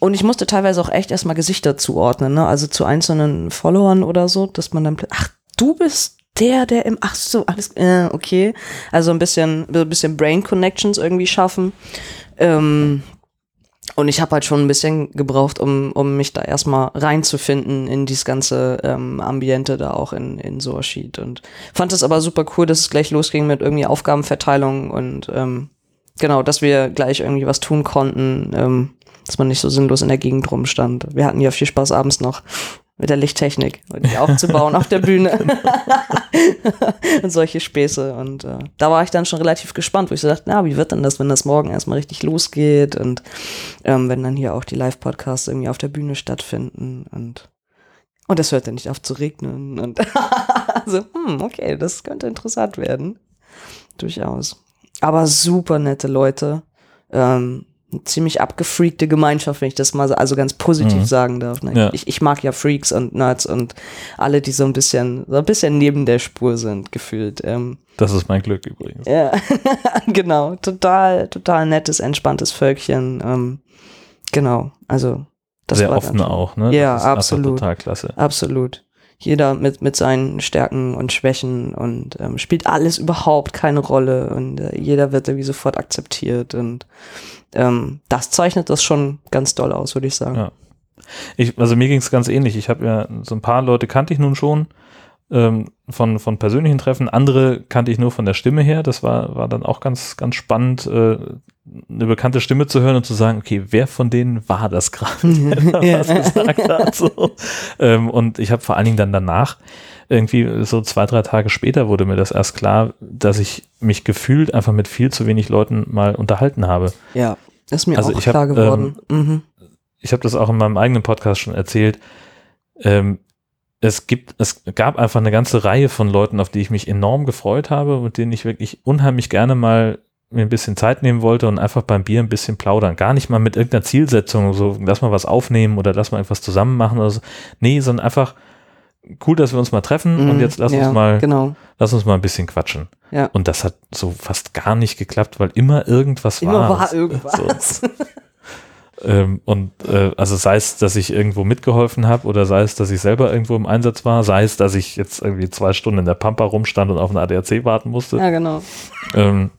und ich musste teilweise auch echt erstmal Gesichter zuordnen, ne? Also zu einzelnen Followern oder so, dass man dann, ach, du bist der, der im, ach so, alles, äh, okay. Also ein bisschen, ein bisschen Brain Connections irgendwie schaffen. Ähm, und ich habe halt schon ein bisschen gebraucht, um, um mich da erstmal reinzufinden in dieses ganze ähm, Ambiente da auch in, in Sorschied. Und fand es aber super cool, dass es gleich losging mit irgendwie Aufgabenverteilung und ähm, genau, dass wir gleich irgendwie was tun konnten, ähm, dass man nicht so sinnlos in der Gegend rumstand. Wir hatten ja viel Spaß abends noch mit der Lichttechnik und die aufzubauen auf der Bühne und solche Späße. Und äh, da war ich dann schon relativ gespannt, wo ich so dachte, na, wie wird denn das, wenn das morgen erstmal richtig losgeht und ähm, wenn dann hier auch die Live-Podcasts irgendwie auf der Bühne stattfinden und und es hört ja nicht auf zu regnen und also, hm, okay, das könnte interessant werden. Durchaus. Aber super nette Leute. Ähm, ziemlich abgefreakte Gemeinschaft, wenn ich das mal so, also ganz positiv Mhm. sagen darf. Ne? Ja. Ich, ich mag ja Freaks und Nerds und alle, die so ein bisschen, so ein bisschen neben der Spur sind, gefühlt. Ähm, Das ist mein Glück übrigens. ja, genau. Total, total nettes, entspanntes Völkchen. Ähm, genau. Also, das Sehr war offen auch, ne? Ja, absolut. total klasse. Absolut. Jeder mit, mit seinen Stärken und Schwächen und ähm, spielt alles überhaupt keine Rolle und äh, jeder wird irgendwie sofort akzeptiert und ähm, das zeichnet das schon ganz doll aus, würde ich sagen. Ja. Ich, also mir ging es ganz ähnlich. Ich habe ja so ein paar Leute kannte ich nun schon ähm, von, von persönlichen Treffen. Andere kannte ich nur von der Stimme her. Das war, war dann auch ganz, ganz spannend, äh, eine bekannte Stimme zu hören und zu sagen, okay, wer von denen war das gerade, der da was gesagt hat. So. Ähm, und ich habe vor allen Dingen dann danach, irgendwie so zwei, drei Tage später wurde mir das erst klar, dass ich mich gefühlt einfach mit viel zu wenig Leuten mal unterhalten habe. Ja, ist mir Also auch ich hab, klar geworden. mhm. ich habe das auch in meinem eigenen Podcast schon erzählt. Ähm, es gibt, es gab einfach eine ganze Reihe von Leuten, auf die ich mich enorm gefreut habe und denen ich wirklich unheimlich gerne mal mir ein bisschen Zeit nehmen wollte und einfach beim Bier ein bisschen plaudern. Gar nicht mal mit irgendeiner Zielsetzung, so lass mal was aufnehmen oder lass mal etwas zusammen machen oder so. Nee, sondern einfach cool, dass wir uns mal treffen und Mhm. jetzt lass ja, uns mal, Genau. lass uns mal ein bisschen quatschen. Ja. Und das hat so fast gar nicht geklappt, weil immer irgendwas Immer war. war So. irgendwas. Ähm, und äh, also sei es, dass ich irgendwo mitgeholfen habe oder sei es, dass ich selber irgendwo im Einsatz war, sei es, dass ich jetzt irgendwie zwei Stunden in der Pampa rumstand und auf einen ADAC warten musste. ja, genau. Ähm,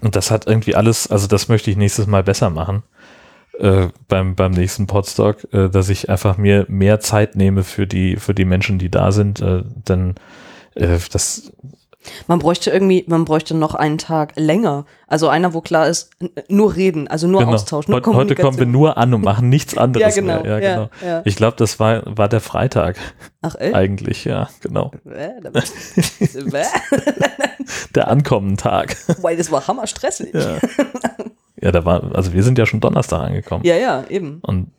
und das hat irgendwie alles, also das möchte ich nächstes Mal besser machen. Äh, beim, beim nächsten Podstock, äh, dass ich einfach mir mehr Zeit nehme für die, für die Menschen, die da sind, äh, denn äh, das, Man bräuchte irgendwie, man bräuchte noch einen Tag länger. Also einer, wo klar ist, nur reden, also nur genau. Austausch, nur Heut- heute kommen wir nur an und machen nichts anderes Ja, genau. mehr. Ja, genau. Ja, ja. Ich glaube, das war, war der Freitag Ach, echt? eigentlich, ja, genau. Der Ankommentag. Weil das war hammerstressig. Ja. ja, da war, also wir sind ja schon Donnerstag angekommen. Ja, ja, eben. Und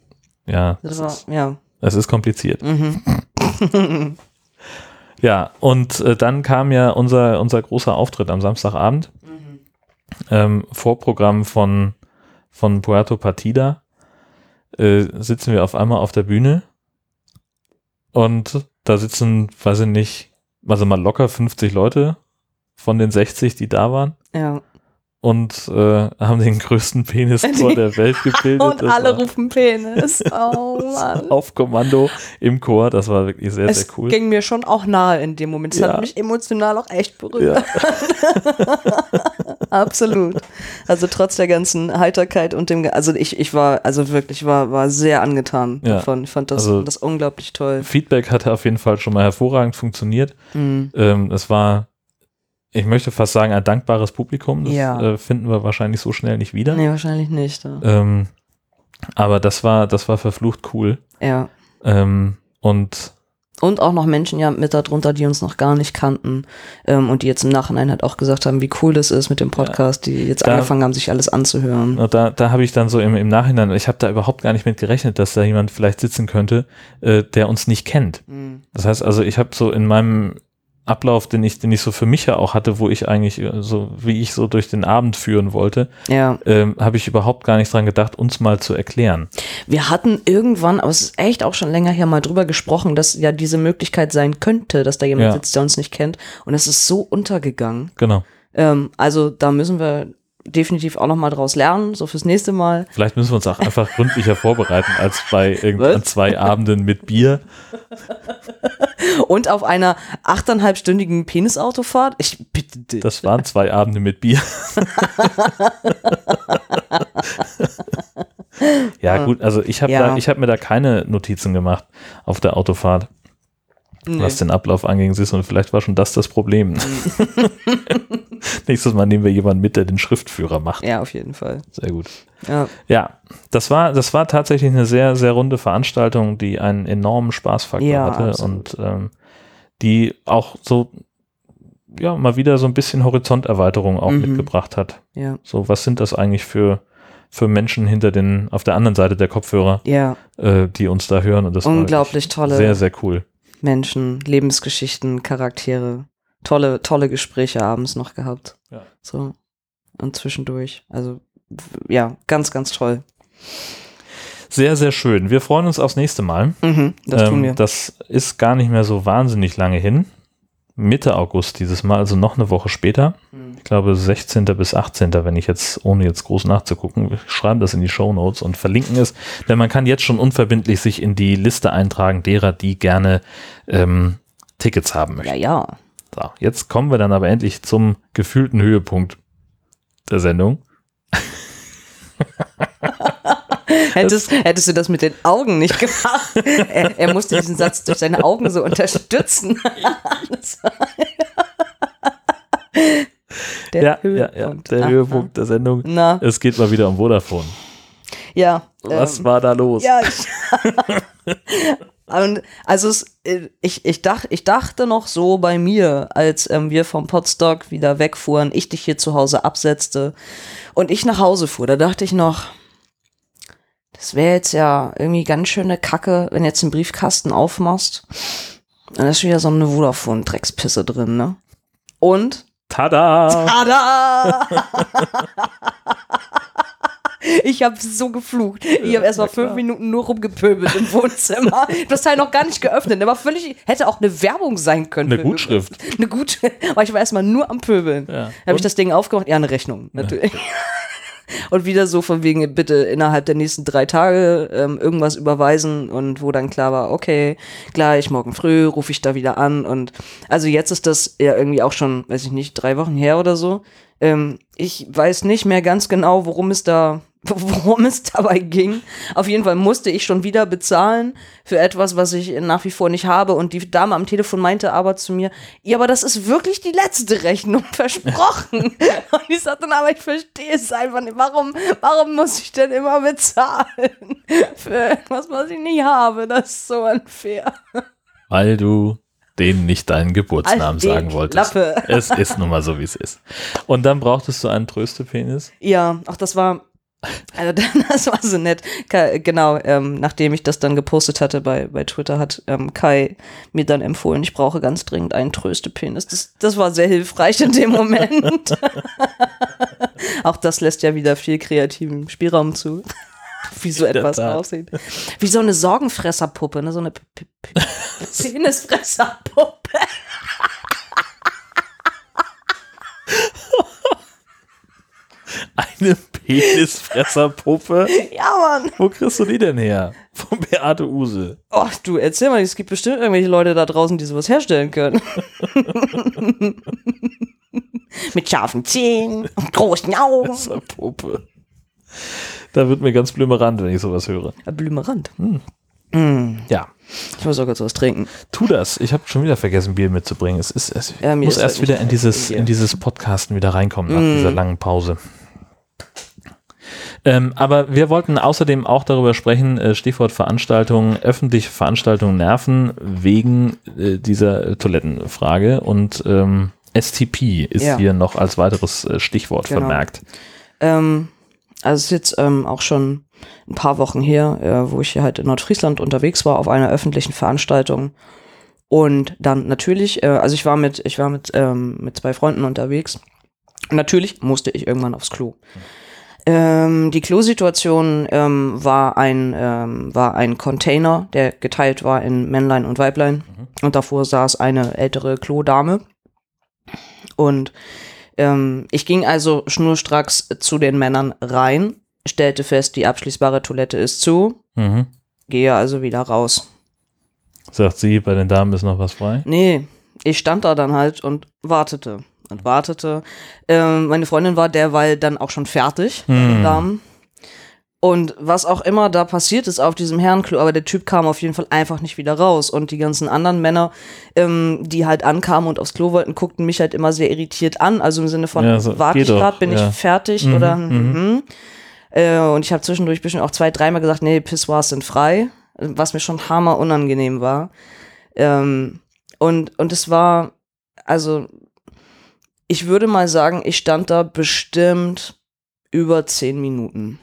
Ja, Das es war, ist, ja. es ist kompliziert. Mhm. Ja, und äh, dann kam ja unser, unser großer Auftritt am Samstagabend. Mhm. Ähm, Vorprogramm von, von Puerto Partida. Äh, sitzen wir auf einmal auf der Bühne und da sitzen, weiß ich nicht, also mal locker 50 Leute von den 60, die da waren Ja. Und äh, haben den größten Penischor der Welt gebildet. Und Das alle rufen Penis. Oh Mann. auf Kommando im Chor. Das war wirklich sehr, Es sehr cool. ging mir schon auch nahe in dem Moment. Es Ja. hat mich emotional auch echt berührt. Ja. Absolut. Also trotz der ganzen Heiterkeit und dem, also ich, ich war, also wirklich war, war sehr angetan Ja. davon. Ich fand das, Also- das unglaublich toll. Feedback hatte auf jeden Fall schon mal hervorragend funktioniert. Mhm. Ähm, es war, ich möchte fast sagen, ein dankbares Publikum. Das Ja. äh, finden wir wahrscheinlich so schnell nicht wieder. Nee, wahrscheinlich nicht. Ja. Ähm, aber das war, das war verflucht cool. ja. Ähm, und Und auch noch Menschen ja mit darunter, die uns noch gar nicht kannten ähm, und die jetzt im Nachhinein halt auch gesagt haben, wie cool das ist mit dem Podcast, die jetzt Da- angefangen haben, sich alles anzuhören. Da, da habe ich dann so im, im Nachhinein, ich habe da überhaupt gar nicht mit gerechnet, dass da jemand vielleicht sitzen könnte, äh, der uns nicht kennt. Mhm. Das heißt also, ich habe so in meinem Ablauf, den ich, den ich so für mich ja auch hatte, wo ich eigentlich äh, so, wie ich so durch den Abend führen wollte, Ja. ähm, habe ich überhaupt gar nicht dran gedacht, uns mal zu erklären. Wir hatten irgendwann, aber es ist echt auch schon länger her, mal drüber gesprochen, dass ja diese Möglichkeit sein könnte, dass da jemand Ja. sitzt, der uns nicht kennt. Und es ist so untergegangen. Genau. Ähm, also da müssen wir definitiv auch noch mal draus lernen, so fürs nächste Mal. Vielleicht müssen wir uns auch einfach gründlicher vorbereiten als bei irgendwann zwei Abenden mit Bier. Und auf einer achteinhalbstündigen Penisautofahrt. Ich bitte dich. Das waren zwei Abende mit Bier. ja, gut, also ich habe Ja. habe mir da keine Notizen gemacht auf der Autofahrt, Nee. was den Ablauf anging. Siehst du, Und vielleicht war schon das das Problem. Nächstes Mal nehmen wir jemanden mit, der den Schriftführer macht. Ja, auf jeden Fall. Sehr gut. Ja. Ja, das war, das war tatsächlich eine sehr, sehr runde Veranstaltung, die einen enormen Spaßfaktor Ja, hatte absolut. und ähm, die auch so, ja, mal wieder so ein bisschen Horizonterweiterung auch Mhm. mitgebracht hat. Ja. So, was sind das eigentlich für, für Menschen hinter den, auf der anderen Seite der Kopfhörer, Ja. äh, die uns da hören? Und das Unglaublich tolle Sehr, sehr cool. Menschen, Lebensgeschichten, Charaktere. Tolle, tolle Gespräche abends noch gehabt. Ja. So. Und zwischendurch. Also, ja, ganz, ganz toll. Sehr, sehr schön. Wir freuen uns aufs nächste Mal. Mhm, das tun Ähm, wir. Das ist gar nicht mehr so wahnsinnig lange hin. Mitte August dieses Mal, also noch eine Woche später. Mhm. Ich glaube 16. bis 18. wenn ich jetzt, ohne jetzt groß nachzugucken, wir schreiben das in die Show Notes und verlinken es. Denn man kann jetzt schon unverbindlich sich in die Liste eintragen derer, die gerne ähm, Tickets haben möchten. Ja, ja. So, jetzt kommen wir dann aber endlich zum gefühlten Höhepunkt der Sendung. Hättest, hättest du das mit den Augen nicht gemacht? er, er musste diesen Satz durch seine Augen so unterstützen. Der ja, ja, ja, Höhepunkt. der Aha. Höhepunkt der Sendung. Na, Es geht mal wieder um Vodafone. ja. Was ähm, war da los? Ja, ich, und also es, äh, ich, ich, dach, ich dachte noch so bei mir, als ähm, wir vom Podstock wieder wegfuhren, ich dich hier zu Hause absetzte und ich nach Hause fuhr, da dachte ich noch, das wäre jetzt ja irgendwie ganz schöne Kacke, wenn du jetzt den Briefkasten aufmachst. Dann ist wieder so eine Vodafone-Dreckspisse drin, ne? Und Tada! Tada! Ich habe so geflucht. Ich habe erst mal fünf Minuten nur rumgepöbelt im Wohnzimmer. Das Teil noch gar nicht geöffnet. War völlig, hätte auch eine Werbung sein können. Eine Gutschrift. Eine Gutschrift. Aber ich war erst mal nur am Pöbeln. Ja. Habe ich das Ding aufgemacht. Ja, eine Rechnung, natürlich. Und wieder so von wegen, bitte innerhalb der nächsten drei Tage ähm, irgendwas überweisen und wo dann klar war, okay, gleich morgen früh rufe ich da wieder an und also jetzt ist das ja irgendwie auch schon, weiß ich nicht, drei Wochen her oder so. Ähm, ich weiß nicht mehr ganz genau, worum es da, worum es dabei ging. Auf jeden Fall musste ich schon wieder bezahlen für etwas, was ich nach wie vor nicht habe. Und die Dame am Telefon meinte aber zu mir, ja, aber das ist wirklich die letzte Rechnung, versprochen. Und ich sagte, na, aber ich verstehe es einfach nicht. Warum, warum muss ich denn immer bezahlen für etwas, was ich nicht habe? Das ist so unfair. Weil du denen nicht deinen Geburtsnamen die sagen wolltest. Klappe. Es ist nun mal so, wie es ist. Und dann brauchtest du einen Tröstepenis. Ja, ach, das war, Also das war so nett. Kai, genau, ähm, nachdem ich das dann gepostet hatte bei, bei Twitter, hat ähm, Kai mir dann empfohlen, ich brauche ganz dringend einen Tröstepenis. Das, das war sehr hilfreich in dem Moment. Auch das lässt ja wieder viel kreativen Spielraum zu. Wie so In etwas aussieht. Wie so eine Sorgenfresserpuppe, ne? So eine Penisfresserpuppe. Eine Penisfresserpuppe? Ja, Mann. Wo kriegst du die denn her? Von Beate Use. Oh, du, erzähl mal, es gibt bestimmt irgendwelche Leute da draußen, die sowas herstellen können. Mit scharfen Zähnen und großen Augen. Fresserpuppe. Da wird mir ganz blümerant, wenn ich sowas höre. Blümerand. Ja, Ich muss auch kurz was trinken. tu das. Ich habe schon wieder vergessen, Bier mitzubringen. Es ist, es Ja, muss erst wieder in dieses, in dieses Podcasten wieder reinkommen nach Mm. dieser langen Pause. Ähm, aber wir wollten außerdem auch darüber sprechen, äh, Stichwort Veranstaltungen, öffentliche Veranstaltungen nerven wegen äh, dieser Toilettenfrage und ähm, STP ist Ja. hier noch als weiteres äh, Stichwort Genau. vermerkt. Ähm, also es ist jetzt ähm, auch schon ein paar Wochen her, äh, wo ich hier halt in Nordfriesland unterwegs war auf einer öffentlichen Veranstaltung. Und dann natürlich, äh, also ich war mit, ich war mit, ähm, mit zwei Freunden unterwegs. Natürlich musste ich irgendwann aufs Klo. Ähm, die Klosituation ähm, war ein ähm, war ein Container, der geteilt war in Männlein und Weiblein. Und davor saß eine ältere Klodame. Und ähm, ich ging also schnurstracks zu den Männern rein, stellte fest, die abschließbare Toilette ist zu, Mhm. gehe also wieder raus. Sagt sie, bei den Damen ist noch was frei. Nee, ich stand da dann halt und wartete und wartete. Ähm, meine Freundin war derweil dann auch schon fertig Hm. Damen. Und was auch immer da passiert ist auf diesem Herrenklo, aber der Typ kam auf jeden Fall einfach nicht wieder raus. Und die ganzen anderen Männer, ähm, die halt ankamen und aufs Klo wollten, guckten mich halt immer sehr irritiert an. Also im Sinne von, Ja, so, warte ich gerade, bin ja. ich fertig Mhm, oder mhm. mhm. Äh, Und ich habe zwischendurch bestimmt auch zwei, dreimal gesagt, nee, Pissoirs sind frei, was mir schon hammer unangenehm war. Ähm, und, und es war, also, ich würde mal sagen, ich stand da bestimmt über zehn Minuten.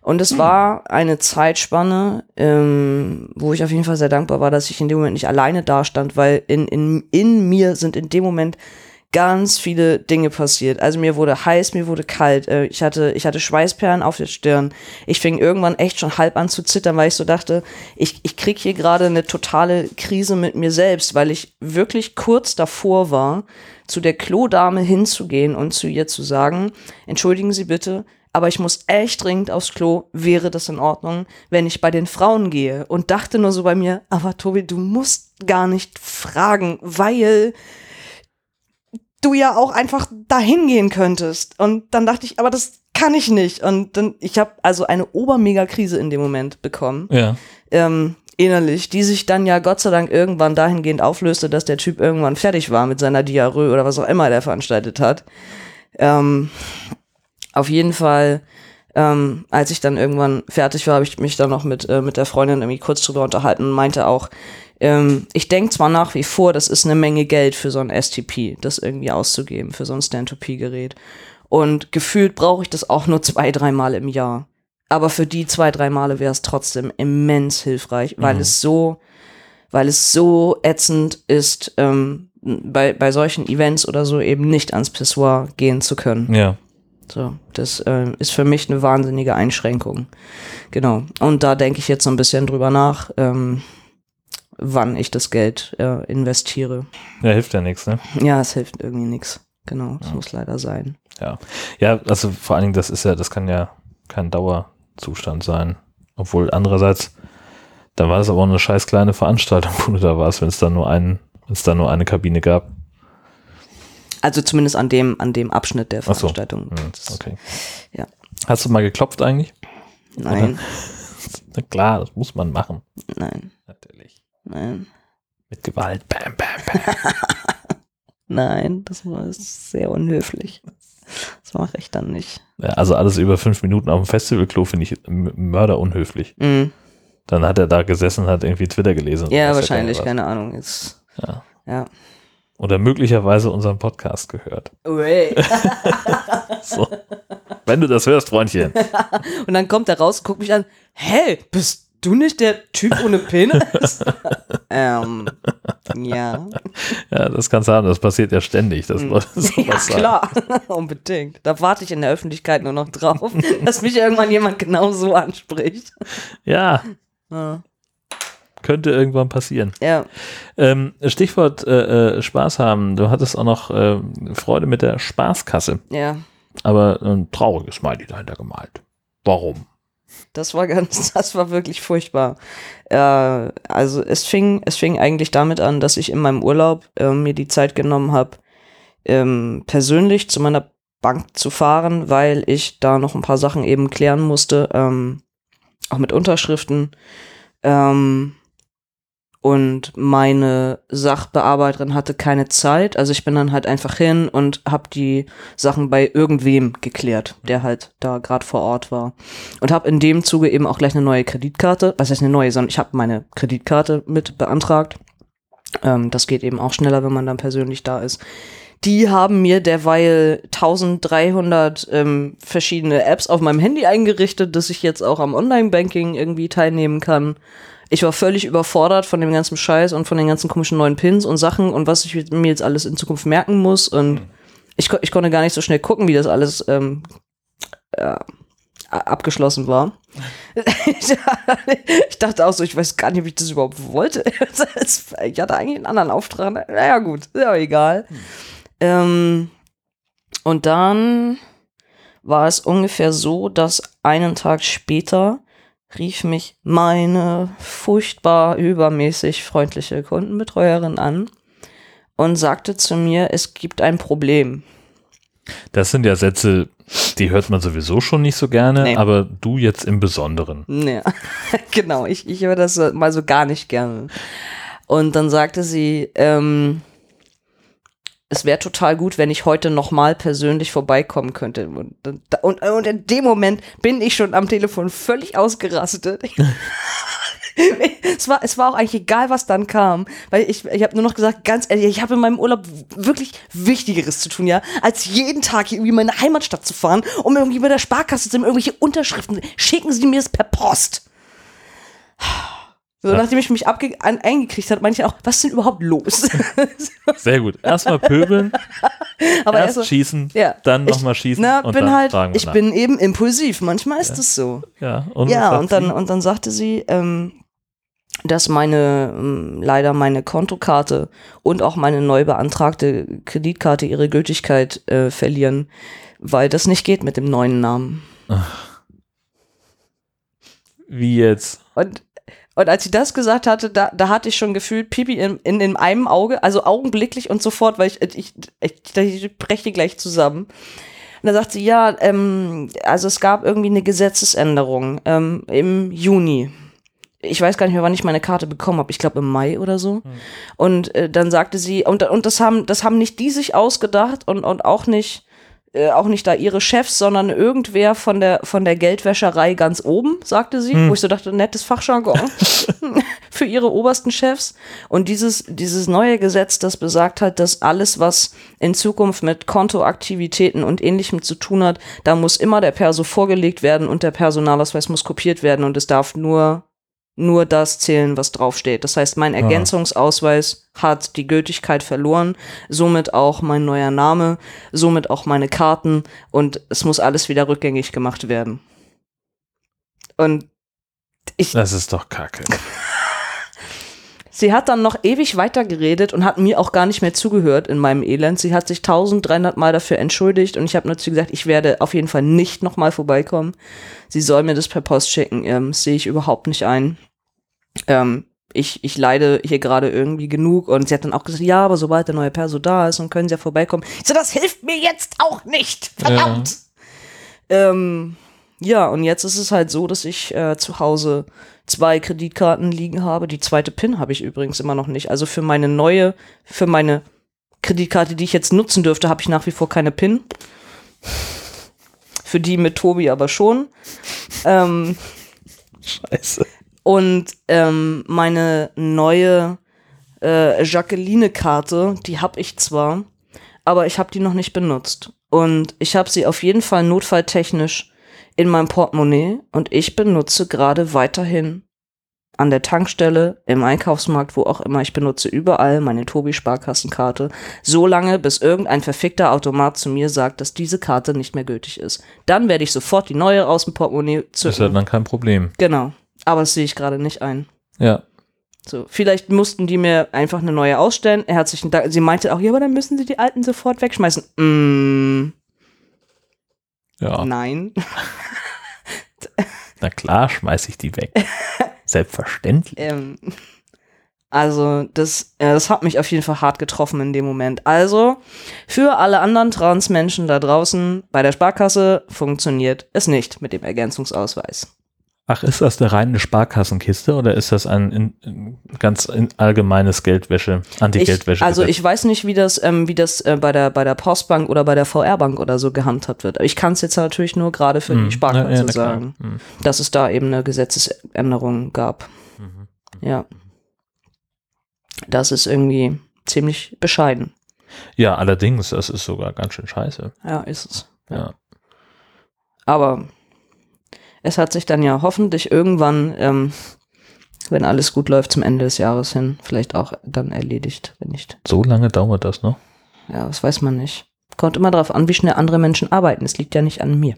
Und es war eine Zeitspanne, ähm, wo ich auf jeden Fall sehr dankbar war, dass ich in dem Moment nicht alleine dastand, weil in, in, in mir sind in dem Moment ganz viele Dinge passiert. Also mir wurde heiß, mir wurde kalt, äh, ich hatte, ich hatte Schweißperlen auf der Stirn. Ich fing irgendwann echt schon halb an zu zittern, weil ich so dachte, ich, ich krieg hier gerade eine totale Krise mit mir selbst, weil ich wirklich kurz davor war, zu der Klodame hinzugehen und zu ihr zu sagen, entschuldigen Sie bitte, aber ich muss echt dringend aufs Klo, wäre das in Ordnung, wenn ich bei den Frauen gehe? Und dachte nur so bei mir, aber Tobi, du musst gar nicht fragen, weil du ja auch einfach dahin gehen könntest. Und dann dachte ich, aber das kann ich nicht. Und dann, ich habe also eine Obermega-Krise in dem Moment bekommen, Ja. ähm, innerlich, die sich dann ja Gott sei Dank irgendwann dahingehend auflöste, dass der Typ irgendwann fertig war mit seiner Diarrhoe oder was auch immer der veranstaltet hat. Ähm, auf jeden Fall, ähm, als ich dann irgendwann fertig war, habe ich mich dann noch mit, äh, mit der Freundin irgendwie kurz drüber unterhalten und meinte auch, ähm, ich denke zwar nach wie vor, das ist eine Menge Geld für so ein STP, das irgendwie auszugeben, für so ein Stand-to-P-Gerät. Und gefühlt brauche ich das auch nur zwei, dreimal im Jahr. Aber für die zwei, drei Male wäre es trotzdem immens hilfreich, weil Mhm. es so, weil es so ätzend ist, ähm, bei, bei solchen Events oder so eben nicht ans Pissoir gehen zu können. Ja. So, das äh, ist für mich eine wahnsinnige Einschränkung. Genau. Und da denke ich jetzt so ein bisschen drüber nach, ähm, wann ich das Geld äh, investiere. Ja, hilft ja nichts, ne? Ja, es hilft irgendwie nichts. Genau, es muss leider sein. Ja. Ja, also vor allen Dingen, das ist ja, das kann ja kein Dauerzustand sein. Obwohl andererseits, dann war es aber auch eine scheiß kleine Veranstaltung, wo du da warst, wenn es da nur einen, wenn es da nur eine Kabine gab. Also zumindest an dem, an dem Abschnitt der Ach so. Veranstaltung. Hm, okay. ja. Hast du mal geklopft eigentlich? Nein, Na klar, das muss man machen. nein, Natürlich. nein, Mit Gewalt. Bam, bam, bam. nein, das war sehr unhöflich. Das mache ich dann nicht. Also alles über fünf Minuten auf dem Festivalklo finde ich mörderunhöflich. Mhm. Dann hat er da gesessen und hat irgendwie Twitter gelesen. Ja, wahrscheinlich, keine Ahnung. Jetzt, Ja. ja. Oder möglicherweise unseren Podcast gehört. Ui. So. Wenn du das hörst, Freundchen. Und dann kommt er raus, guckt mich an, hä, bist du nicht der Typ ohne Penis? ähm, ja. Ja, das kannst du haben. Das passiert ja ständig, dass Leute Hm. Ja, klar, unbedingt. Da warte ich in der Öffentlichkeit nur noch drauf, dass mich irgendwann jemand genau so anspricht. Ja, Ja. könnte irgendwann passieren. Ja, Ähm, Stichwort äh, äh, Spaß haben. Du hattest auch noch äh, Freude mit der Spaßkasse, ja. aber ein trauriges Smiley dahinter gemalt. Warum? Das war ganz, das war wirklich furchtbar. Äh, also es fing, es fing eigentlich damit an, dass ich in meinem Urlaub äh, mir die Zeit genommen habe, ähm, persönlich zu meiner Bank zu fahren, weil ich da noch ein paar Sachen eben klären musste, ähm, auch mit Unterschriften. Ähm, und meine Sachbearbeiterin hatte keine Zeit, also ich bin dann halt einfach hin und habe die Sachen bei irgendwem geklärt, der halt da gerade vor Ort war und habe in dem Zuge eben auch gleich eine neue Kreditkarte, was heißt eine neue, sondern ich habe meine Kreditkarte mit beantragt. Ähm, das geht eben auch schneller, wenn man dann persönlich da ist. Die haben mir derweil 1300 ähm, verschiedene Apps auf meinem Handy eingerichtet, dass ich jetzt auch am Online-Banking irgendwie teilnehmen kann. Ich war völlig überfordert von dem ganzen Scheiß und von den ganzen komischen neuen Pins und Sachen und was ich mir jetzt alles in Zukunft merken muss. Und ich, ko- ich konnte gar nicht so schnell gucken, wie das alles ähm, äh, abgeschlossen war. ich dachte auch so, ich weiß gar nicht, wie ich das überhaupt wollte. Ich hatte eigentlich einen anderen Auftrag. Naja, gut, ist ja egal. Ähm, und dann war es ungefähr so, dass einen Tag später rief mich meine furchtbar übermäßig freundliche Kundenbetreuerin an und sagte zu mir, es gibt ein Problem. Das sind ja Sätze, die hört man sowieso schon nicht so gerne, Nee. aber du jetzt im Besonderen. Ja, genau. Ich, ich höre das mal so gar nicht gerne. Und dann sagte sie, ähm, es wäre total gut, wenn ich heute nochmal persönlich vorbeikommen könnte. Und, und, und in dem Moment bin ich schon am Telefon völlig ausgerastet. es, war, es war auch eigentlich egal, was dann kam. Weil ich, ich habe nur noch gesagt, ganz ehrlich, ich habe in meinem Urlaub wirklich Wichtigeres zu tun, ja, als jeden Tag hier irgendwie in meine Heimatstadt zu fahren, um irgendwie bei der Sparkasse zu irgendwelche Unterschriften. Schicken Sie mir das per Post. So, Ja. nachdem ich mich abge an, eingekriegt habe, meinte ich auch, was ist denn überhaupt los? Sehr gut. Erstmal pöbeln, Aber erst erst, schießen, ja. dann nochmal schießen na, und bin dann halt, fragen ich nach. bin eben impulsiv. Manchmal ist es so. ja, und, Ja, und dann, sie? und dann sagte sie, ähm, dass meine, ähm, leider meine Kontokarte und auch meine neu beantragte Kreditkarte ihre Gültigkeit äh, verlieren, weil das nicht geht mit dem neuen Namen. wie jetzt? Und, und als sie das gesagt hatte, da, da hatte ich schon gefühlt Pipi in, in, in einem Auge, also augenblicklich und sofort, weil ich, ich, ich, ich breche gleich zusammen. Und da sagt sie, ja, ähm, also es gab irgendwie eine Gesetzesänderung ähm, im Juni. Ich weiß gar nicht mehr, wann ich meine Karte bekommen habe. Ich glaube im Mai oder so. Und äh, dann sagte sie, und, und das haben, das haben nicht die sich ausgedacht und, und auch nicht, äh, auch nicht da ihre Chefs, sondern irgendwer von der, von der Geldwäscherei ganz oben, sagte sie, wo ich so dachte, nettes Fachjargon für ihre obersten Chefs. Und dieses, dieses neue Gesetz, das besagt hat, dass alles, was in Zukunft mit Kontoaktivitäten und ähnlichem zu tun hat, da muss immer der Perso vorgelegt werden und der Personalausweis muss kopiert werden und es darf nur nur das zählen, was draufsteht. Das heißt, mein Ergänzungsausweis hat die Gültigkeit verloren, somit auch mein neuer Name, somit auch meine Karten und es muss alles wieder rückgängig gemacht werden. Und Das ist doch kacke. sie hat dann noch ewig weitergeredet und hat mir auch gar nicht mehr zugehört in meinem Elend. Sie hat sich 1300 Mal dafür entschuldigt und ich habe nur zu gesagt, ich werde auf jeden Fall nicht nochmal vorbeikommen. Sie soll mir das per Post schicken. Ähm, das sehe ich überhaupt nicht ein. Ähm, ich, ich leide hier gerade irgendwie genug und sie hat dann auch gesagt, ja, aber sobald der neue Perso da ist, dann können sie ja vorbeikommen. Ich so, das hilft mir jetzt auch nicht. Verdammt. Ähm, ja, und jetzt ist es halt so, dass ich äh, zu Hause zwei Kreditkarten liegen habe. Die zweite PIN habe ich übrigens immer noch nicht. Also für meine neue, für meine Kreditkarte, die ich jetzt nutzen dürfte, habe ich nach wie vor keine PIN. Für die mit Tobi aber schon. Ähm, Scheiße. und ähm, meine neue äh, Jacqueline-Karte, die habe ich zwar, aber ich habe die noch nicht benutzt. Und ich habe sie auf jeden Fall notfalltechnisch in meinem Portemonnaie und ich benutze gerade weiterhin an der Tankstelle, im Einkaufsmarkt, wo auch immer. Ich benutze überall meine Tobi-Sparkassenkarte, so lange, bis irgendein verfickter Automat zu mir sagt, dass diese Karte nicht mehr gültig ist. Dann werde ich sofort die neue aus dem Portemonnaie Das ist ja zücken. dann kein Problem. Genau. Aber das sehe ich gerade nicht ein. Ja. So, vielleicht mussten die mir einfach eine neue ausstellen. Herzlichen Dank. Sie meinte auch, ja, aber dann müssen sie die alten sofort wegschmeißen. Mm, Ja. nein. Na klar, schmeiß ich die weg. Selbstverständlich. Ähm, also, das, äh, das hat mich auf jeden Fall hart getroffen in dem Moment. Also, für alle anderen Transmenschen da draußen, bei der Sparkasse funktioniert es nicht mit dem Ergänzungsausweis. Ach, ist das eine reine Sparkassenkiste oder ist das ein in, in, ganz in allgemeines Geldwäsche, Anti-Geldwäsche? Also ich weiß nicht, wie das, ähm, wie das äh, bei, der, bei der Postbank oder bei der VR-Bank oder so gehandhabt wird. Aber ich kann es jetzt natürlich nur gerade für die Sparkasse sagen, Hm. dass es da eben eine Gesetzesänderung gab. Mhm. Ja. Das ist irgendwie ziemlich bescheiden. Ja, allerdings, das ist sogar ganz schön scheiße. Ja, ist es. Ja. Aber es hat sich dann ja hoffentlich irgendwann, ähm, wenn alles gut läuft, zum Ende des Jahres hin, vielleicht auch dann erledigt, wenn nicht. So lange dauert das noch? Ja, das weiß man nicht. Kommt immer darauf an, wie schnell andere Menschen arbeiten. Es liegt ja nicht an mir.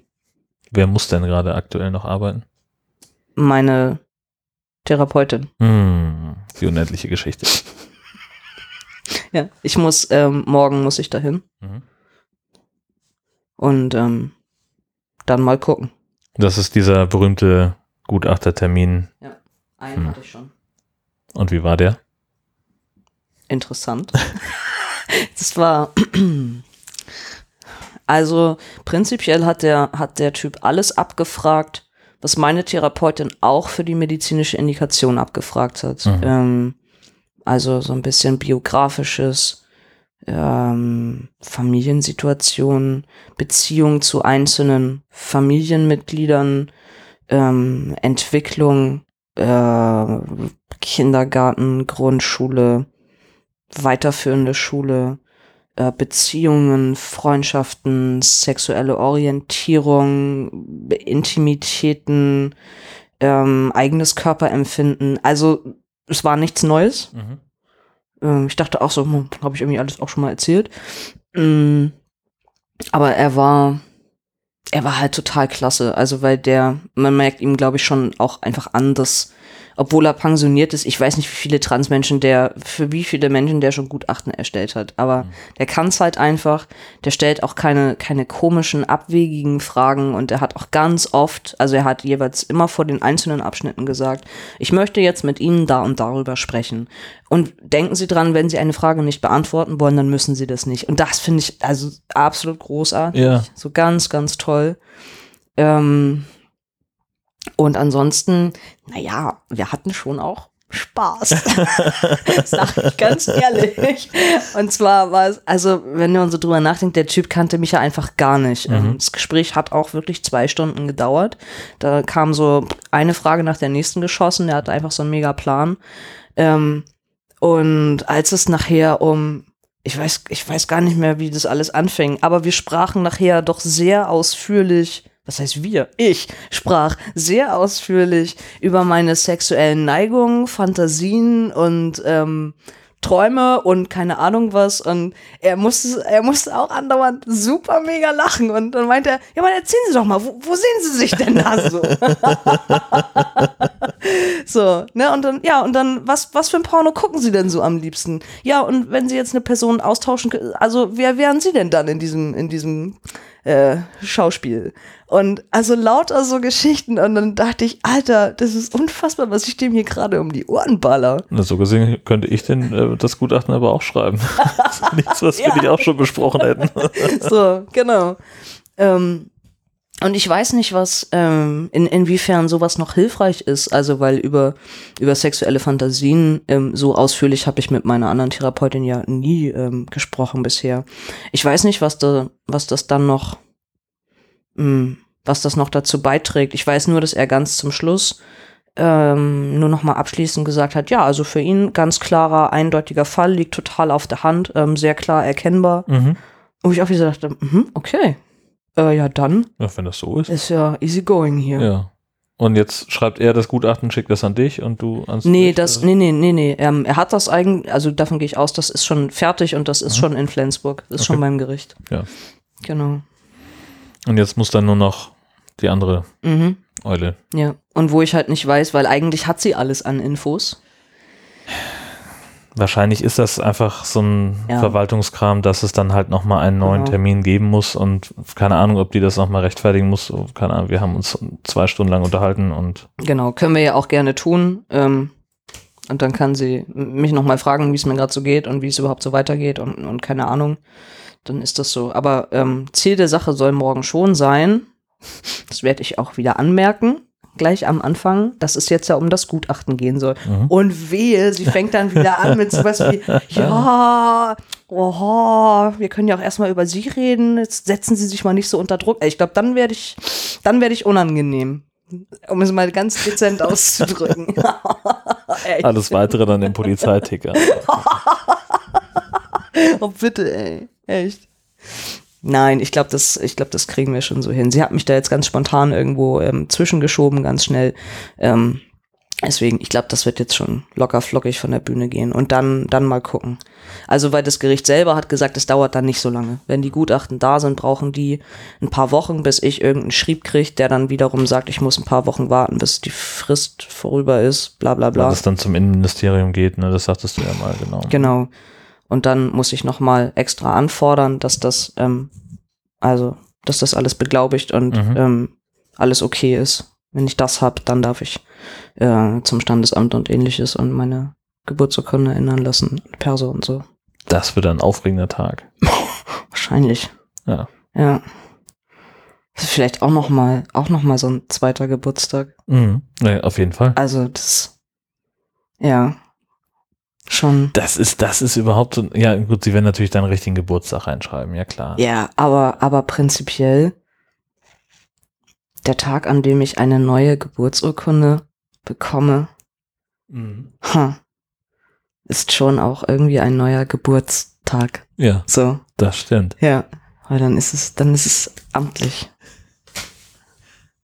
Wer muss denn gerade aktuell noch arbeiten? Meine Therapeutin. Hm, die unendliche Geschichte. Ja, ich muss, ähm, morgen muss ich dahin Mhm. und ähm, dann mal gucken. Das ist dieser berühmte Gutachtertermin. Einen Hm. hatte ich schon. Und wie war der? interessant. das war also prinzipiell hat der hat der Typ alles abgefragt, was meine Therapeutin auch für die medizinische Indikation abgefragt hat. Mhm. Ähm, also so ein bisschen biografisches, ähm, Familiensituation, Beziehung zu einzelnen Familienmitgliedern, ähm, Entwicklung, äh, Kindergarten, Grundschule, weiterführende Schule, äh, Beziehungen, Freundschaften, sexuelle Orientierung, Intimitäten, ähm, eigenes Körperempfinden. Also es war nichts Neues. Mhm. Ähm, ich dachte auch so, hm, habe ich irgendwie alles auch schon mal erzählt. Mm, aber er war, er war halt total klasse. Also weil der, man merkt ihm, glaube ich, schon auch einfach an, dass, obwohl er pensioniert ist, ich weiß nicht, wie viele Transmenschen der, für wie viele Menschen der schon Gutachten erstellt hat. Aber der kann es halt einfach. Der stellt auch keine, keine komischen, abwegigen Fragen und er hat auch ganz oft, also er hat jeweils immer vor den einzelnen Abschnitten gesagt, ich möchte jetzt mit Ihnen da und darüber sprechen. Und denken Sie dran, wenn Sie eine Frage nicht beantworten wollen, dann müssen Sie das nicht. Und das finde ich also absolut großartig. Ja. So ganz, ganz toll. Ähm, und ansonsten, naja, wir hatten schon auch Spaß. Sag ich ganz ehrlich. Und zwar war es, also, wenn man so drüber nachdenkt, der Typ kannte mich ja einfach gar nicht. Ähm, Das Gespräch hat auch wirklich zwei Stunden gedauert. Da kam so eine Frage nach der nächsten geschossen. Er hatte einfach so einen mega Plan. Ähm, und als es nachher um, ich weiß, ich weiß gar nicht mehr, wie das alles anfing, aber wir sprachen nachher doch sehr ausführlich, was heißt wir? Ich sprach sehr ausführlich über meine sexuellen Neigungen, Fantasien und ähm, Träume und keine Ahnung was. Und er musste, er musste auch andauernd super mega lachen. Und dann meinte er, ja, aber erzählen Sie doch mal, wo, wo sehen Sie sich denn da so? So, ne, und dann, ja, und dann, was, was für ein Porno gucken Sie denn so am liebsten? Ja, und wenn Sie jetzt eine Person austauschen, also wer wären Sie denn dann in diesem, in diesem äh, Schauspiel? Und also lauter so Geschichten und dann dachte ich, Alter, das ist unfassbar, was ich dem hier gerade um die Ohren baller. Na, so gesehen könnte ich denn äh, das Gutachten aber auch schreiben. nichts, was wir Ja. nicht auch schon besprochen hätten. So, genau. Ähm, und ich weiß nicht, was, ähm, in, inwiefern sowas noch hilfreich ist. Also, weil über, über sexuelle Fantasien ähm, so ausführlich habe ich mit meiner anderen Therapeutin ja nie ähm, gesprochen bisher. Ich weiß nicht, was da, was das dann noch, mh, was das noch dazu beiträgt. Ich weiß nur, dass er ganz zum Schluss ähm, nur noch mal abschließend gesagt hat, ja, also für ihn ganz klarer, eindeutiger Fall, liegt total auf der Hand, ähm, sehr klar erkennbar. Mhm. Wo ich auch wieder dachte, mhm, okay. Äh, ja, dann Ja, wenn das so ist. ist ja easy going hier. Ja. Und jetzt schreibt er das Gutachten, schickt das an dich und du ans Nee, das, nee, nee, nee, nee. Ähm, er hat das eigentlich, also davon gehe ich aus, das ist schon fertig und das ist schon in Flensburg. Das ist schon Mhm. Okay. beim Gericht. Ja. Genau. Und jetzt muss dann nur noch die andere Mhm. Eule. Ja. Und wo ich halt nicht weiß, weil eigentlich hat sie alles an Infos. Wahrscheinlich ist das einfach so ein Ja. Verwaltungskram, dass es dann halt nochmal einen neuen Genau. Termin geben muss und keine Ahnung, ob die das nochmal rechtfertigen muss. Keine Ahnung, wir haben uns zwei Stunden lang unterhalten und Genau, können wir ja auch gerne tun. Ähm, und dann kann sie mich nochmal fragen, wie es mir gerade so geht und wie es überhaupt so weitergeht und, und keine Ahnung. Dann ist das so. Aber ähm, Ziel der Sache soll morgen schon sein, das werde ich auch wieder anmerken, gleich am Anfang, dass es jetzt ja um das Gutachten gehen soll. Mhm. Und wehe, sie fängt dann wieder an mit sowas wie, ja, oho, wir können ja auch erstmal über sie reden, jetzt setzen sie sich mal nicht so unter Druck. Ich glaube, dann werde ich, dann werde ich unangenehm. Um es mal ganz dezent auszudrücken. Alles weitere dann im Polizeiticker. Oh, bitte, ey. Echt. Nein, ich glaube, das, ich glaube, das kriegen wir schon so hin. Sie hat mich da jetzt ganz spontan irgendwo ähm, zwischengeschoben, ganz schnell. Ähm, deswegen, ich glaube, das wird jetzt schon locker flockig von der Bühne gehen und dann, dann mal gucken. Also, weil das Gericht selber hat gesagt, es dauert dann nicht so lange. Wenn die Gutachten da sind, brauchen die ein paar Wochen, bis ich irgendeinen Schrieb kriege, der dann wiederum sagt, ich muss ein paar Wochen warten, bis die Frist vorüber ist, bla bla Weil bla. das dann zum Innenministerium geht, ne? Das sagtest du ja mal, genau. Genau. Und dann muss ich noch mal extra anfordern, dass das, ähm, also, dass das alles beglaubigt und Mhm. ähm, alles okay ist. Wenn ich das hab, dann darf ich äh, zum Standesamt und ähnliches und meine Geburtsurkunde ändern lassen, Perso und so. Das wird ein aufregender Tag. Wahrscheinlich. Ja. Ja. Das ist vielleicht auch noch mal, auch noch mal so ein zweiter Geburtstag. Mhm. Ja, auf jeden Fall. Also das, ja, schon. Das ist, das ist überhaupt so, ja gut, sie werden natürlich deinen richtigen Geburtstag reinschreiben, ja klar. Ja, aber, aber prinzipiell der Tag, an dem ich eine neue Geburtsurkunde bekomme, Mhm. ha, ist schon auch irgendwie ein neuer Geburtstag. Ja, So, das stimmt. ja. Weil dann ist es, dann ist es amtlich.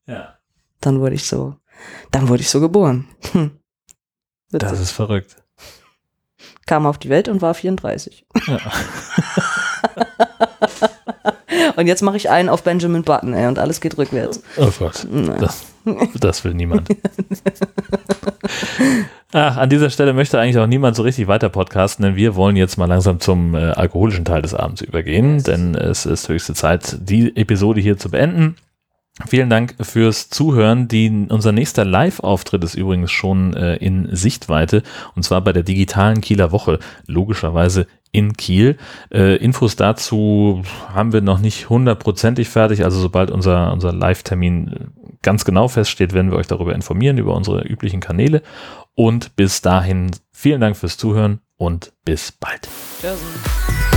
Ja. Dann wurde ich so, dann wurde ich so geboren. Hm. Das ist verrückt. Kam auf die Welt und war 34. Ja. Und jetzt mache ich einen auf Benjamin Button, ey, und alles geht rückwärts. Oh Gott, das, das will niemand. Ach, an dieser Stelle möchte eigentlich auch niemand so richtig weiter podcasten, denn wir wollen jetzt mal langsam zum äh, alkoholischen Teil des Abends übergehen, denn es ist höchste Zeit, die Episode hier zu beenden. Vielen Dank fürs Zuhören. Die, unser nächster Live-Auftritt ist übrigens schon äh, in Sichtweite und zwar bei der digitalen Kieler Woche, logischerweise in Kiel. Äh, Infos dazu haben wir noch nicht hundertprozentig fertig, also sobald unser, unser Live-Termin ganz genau feststeht, werden wir euch darüber informieren, über unsere üblichen Kanäle. Und bis dahin vielen Dank fürs Zuhören und bis bald. Tschüss.